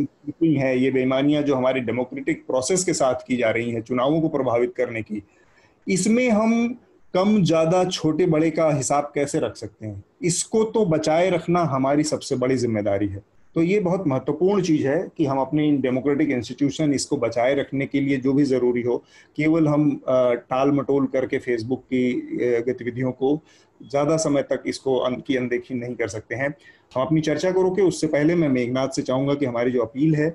है, ये बेईमानियाँ जो हमारी डेमोक्रेटिक प्रोसेस के साथ की जा रही हैं, चुनावों को प्रभावित करने की, इसमें हम कम, ज़्यादा, छोटे, बड़े का हिसाब कैसे रख सकते हैं? इसको तो बचाए रखना हमारी सबसे बड़ी ज़िम्मेदारी है। तो ये बहुत महत्वपूर्ण चीज़ है कि हम अपने इन डेमोक्रेटिक इंस्टीट्यूशन इसको बचाए रखने के लिए जो भी ज़रूरी हो केवल हम टाल मटोल करके फेसबुक की गतिविधियों को ज़्यादा समय तक इसको की अनदेखी नहीं कर सकते हैं। हम अपनी चर्चा को रोके उससे पहले मैं मेघनाथ से चाहूँगा कि हमारी जो अपील है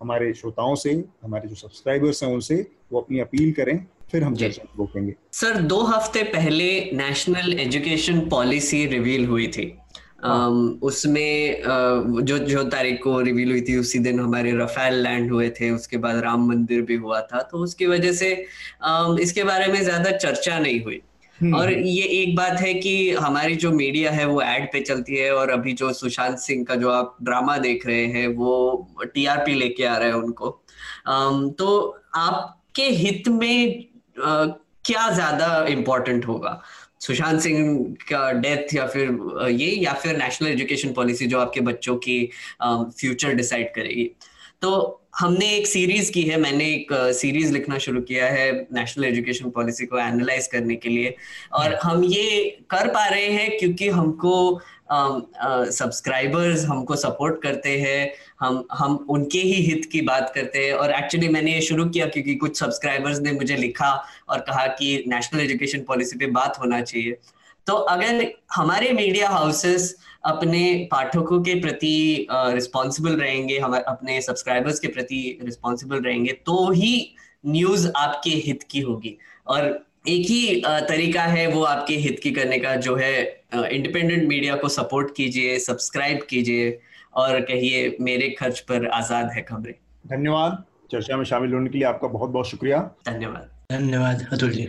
हमारे श्रोताओं से हमारे जो सब्सक्राइबर्स हैं उनसे वो अपनी अपील करें फिर हम चर्चा रोकेंगे। सर दो हफ़्ते पहले नेशनल एजुकेशन पॉलिसी रिवील हुई थी। उसमें जो जो तारीख को रिवील हुई थी उसी दिन हमारे रफेल लैंड हुए थे उसके बाद राम मंदिर भी हुआ था तो उसकी वजह से इसके बारे में ज़्यादा चर्चा नहीं हुई। हम्म। और ये एक बात है कि हमारी जो मीडिया है वो एड पे चलती है और अभी जो सुशांत सिंह का जो आप ड्रामा देख रहे हैं वो टीआरपी लेके आ रहे हैं उनको। तो आपके हित में क्या ज़्यादा इम्पोर्टेंट होगा? सुशांत सिंह का डेथ या फिर ये या फिर नेशनल एजुकेशन पॉलिसी जो आपके बच्चों की फ्यूचर डिसाइड करेगी। तो हमने एक सीरीज़ की है मैंने एक सीरीज़ लिखना शुरू किया है नेशनल एजुकेशन पॉलिसी को एनालाइज करने के लिए। और हम ये कर पा रहे हैं क्योंकि हमको सब्सक्राइबर्स uh, uh, हमको सपोर्ट करते हैं। हम हम उनके ही हित की बात करते हैं। और एक्चुअली मैंने ये शुरू किया क्योंकि कुछ सब्सक्राइबर्स ने मुझे लिखा और कहा कि नेशनल एजुकेशन पॉलिसी पे बात होना चाहिए। तो अगर हमारे मीडिया हाउसेस अपने पाठकों के प्रति रिस्पॉन्सिबल रहेंगे हम अपने सब्सक्राइबर्स के प्रति रिस्पॉन्सिबल रहेंगे तो ही न्यूज़ आपके हित की होगी। और एक ही तरीका है वो आपके हित की करने का जो है इंडिपेंडेंट मीडिया को सपोर्ट कीजिए सब्सक्राइब कीजिए और कहिए मेरे खर्च पर आज़ाद है खबरें। धन्यवाद। चर्चा में शामिल होने के लिए आपका बहुत बहुत शुक्रिया। धन्यवाद। धन्यवाद अतुल जी।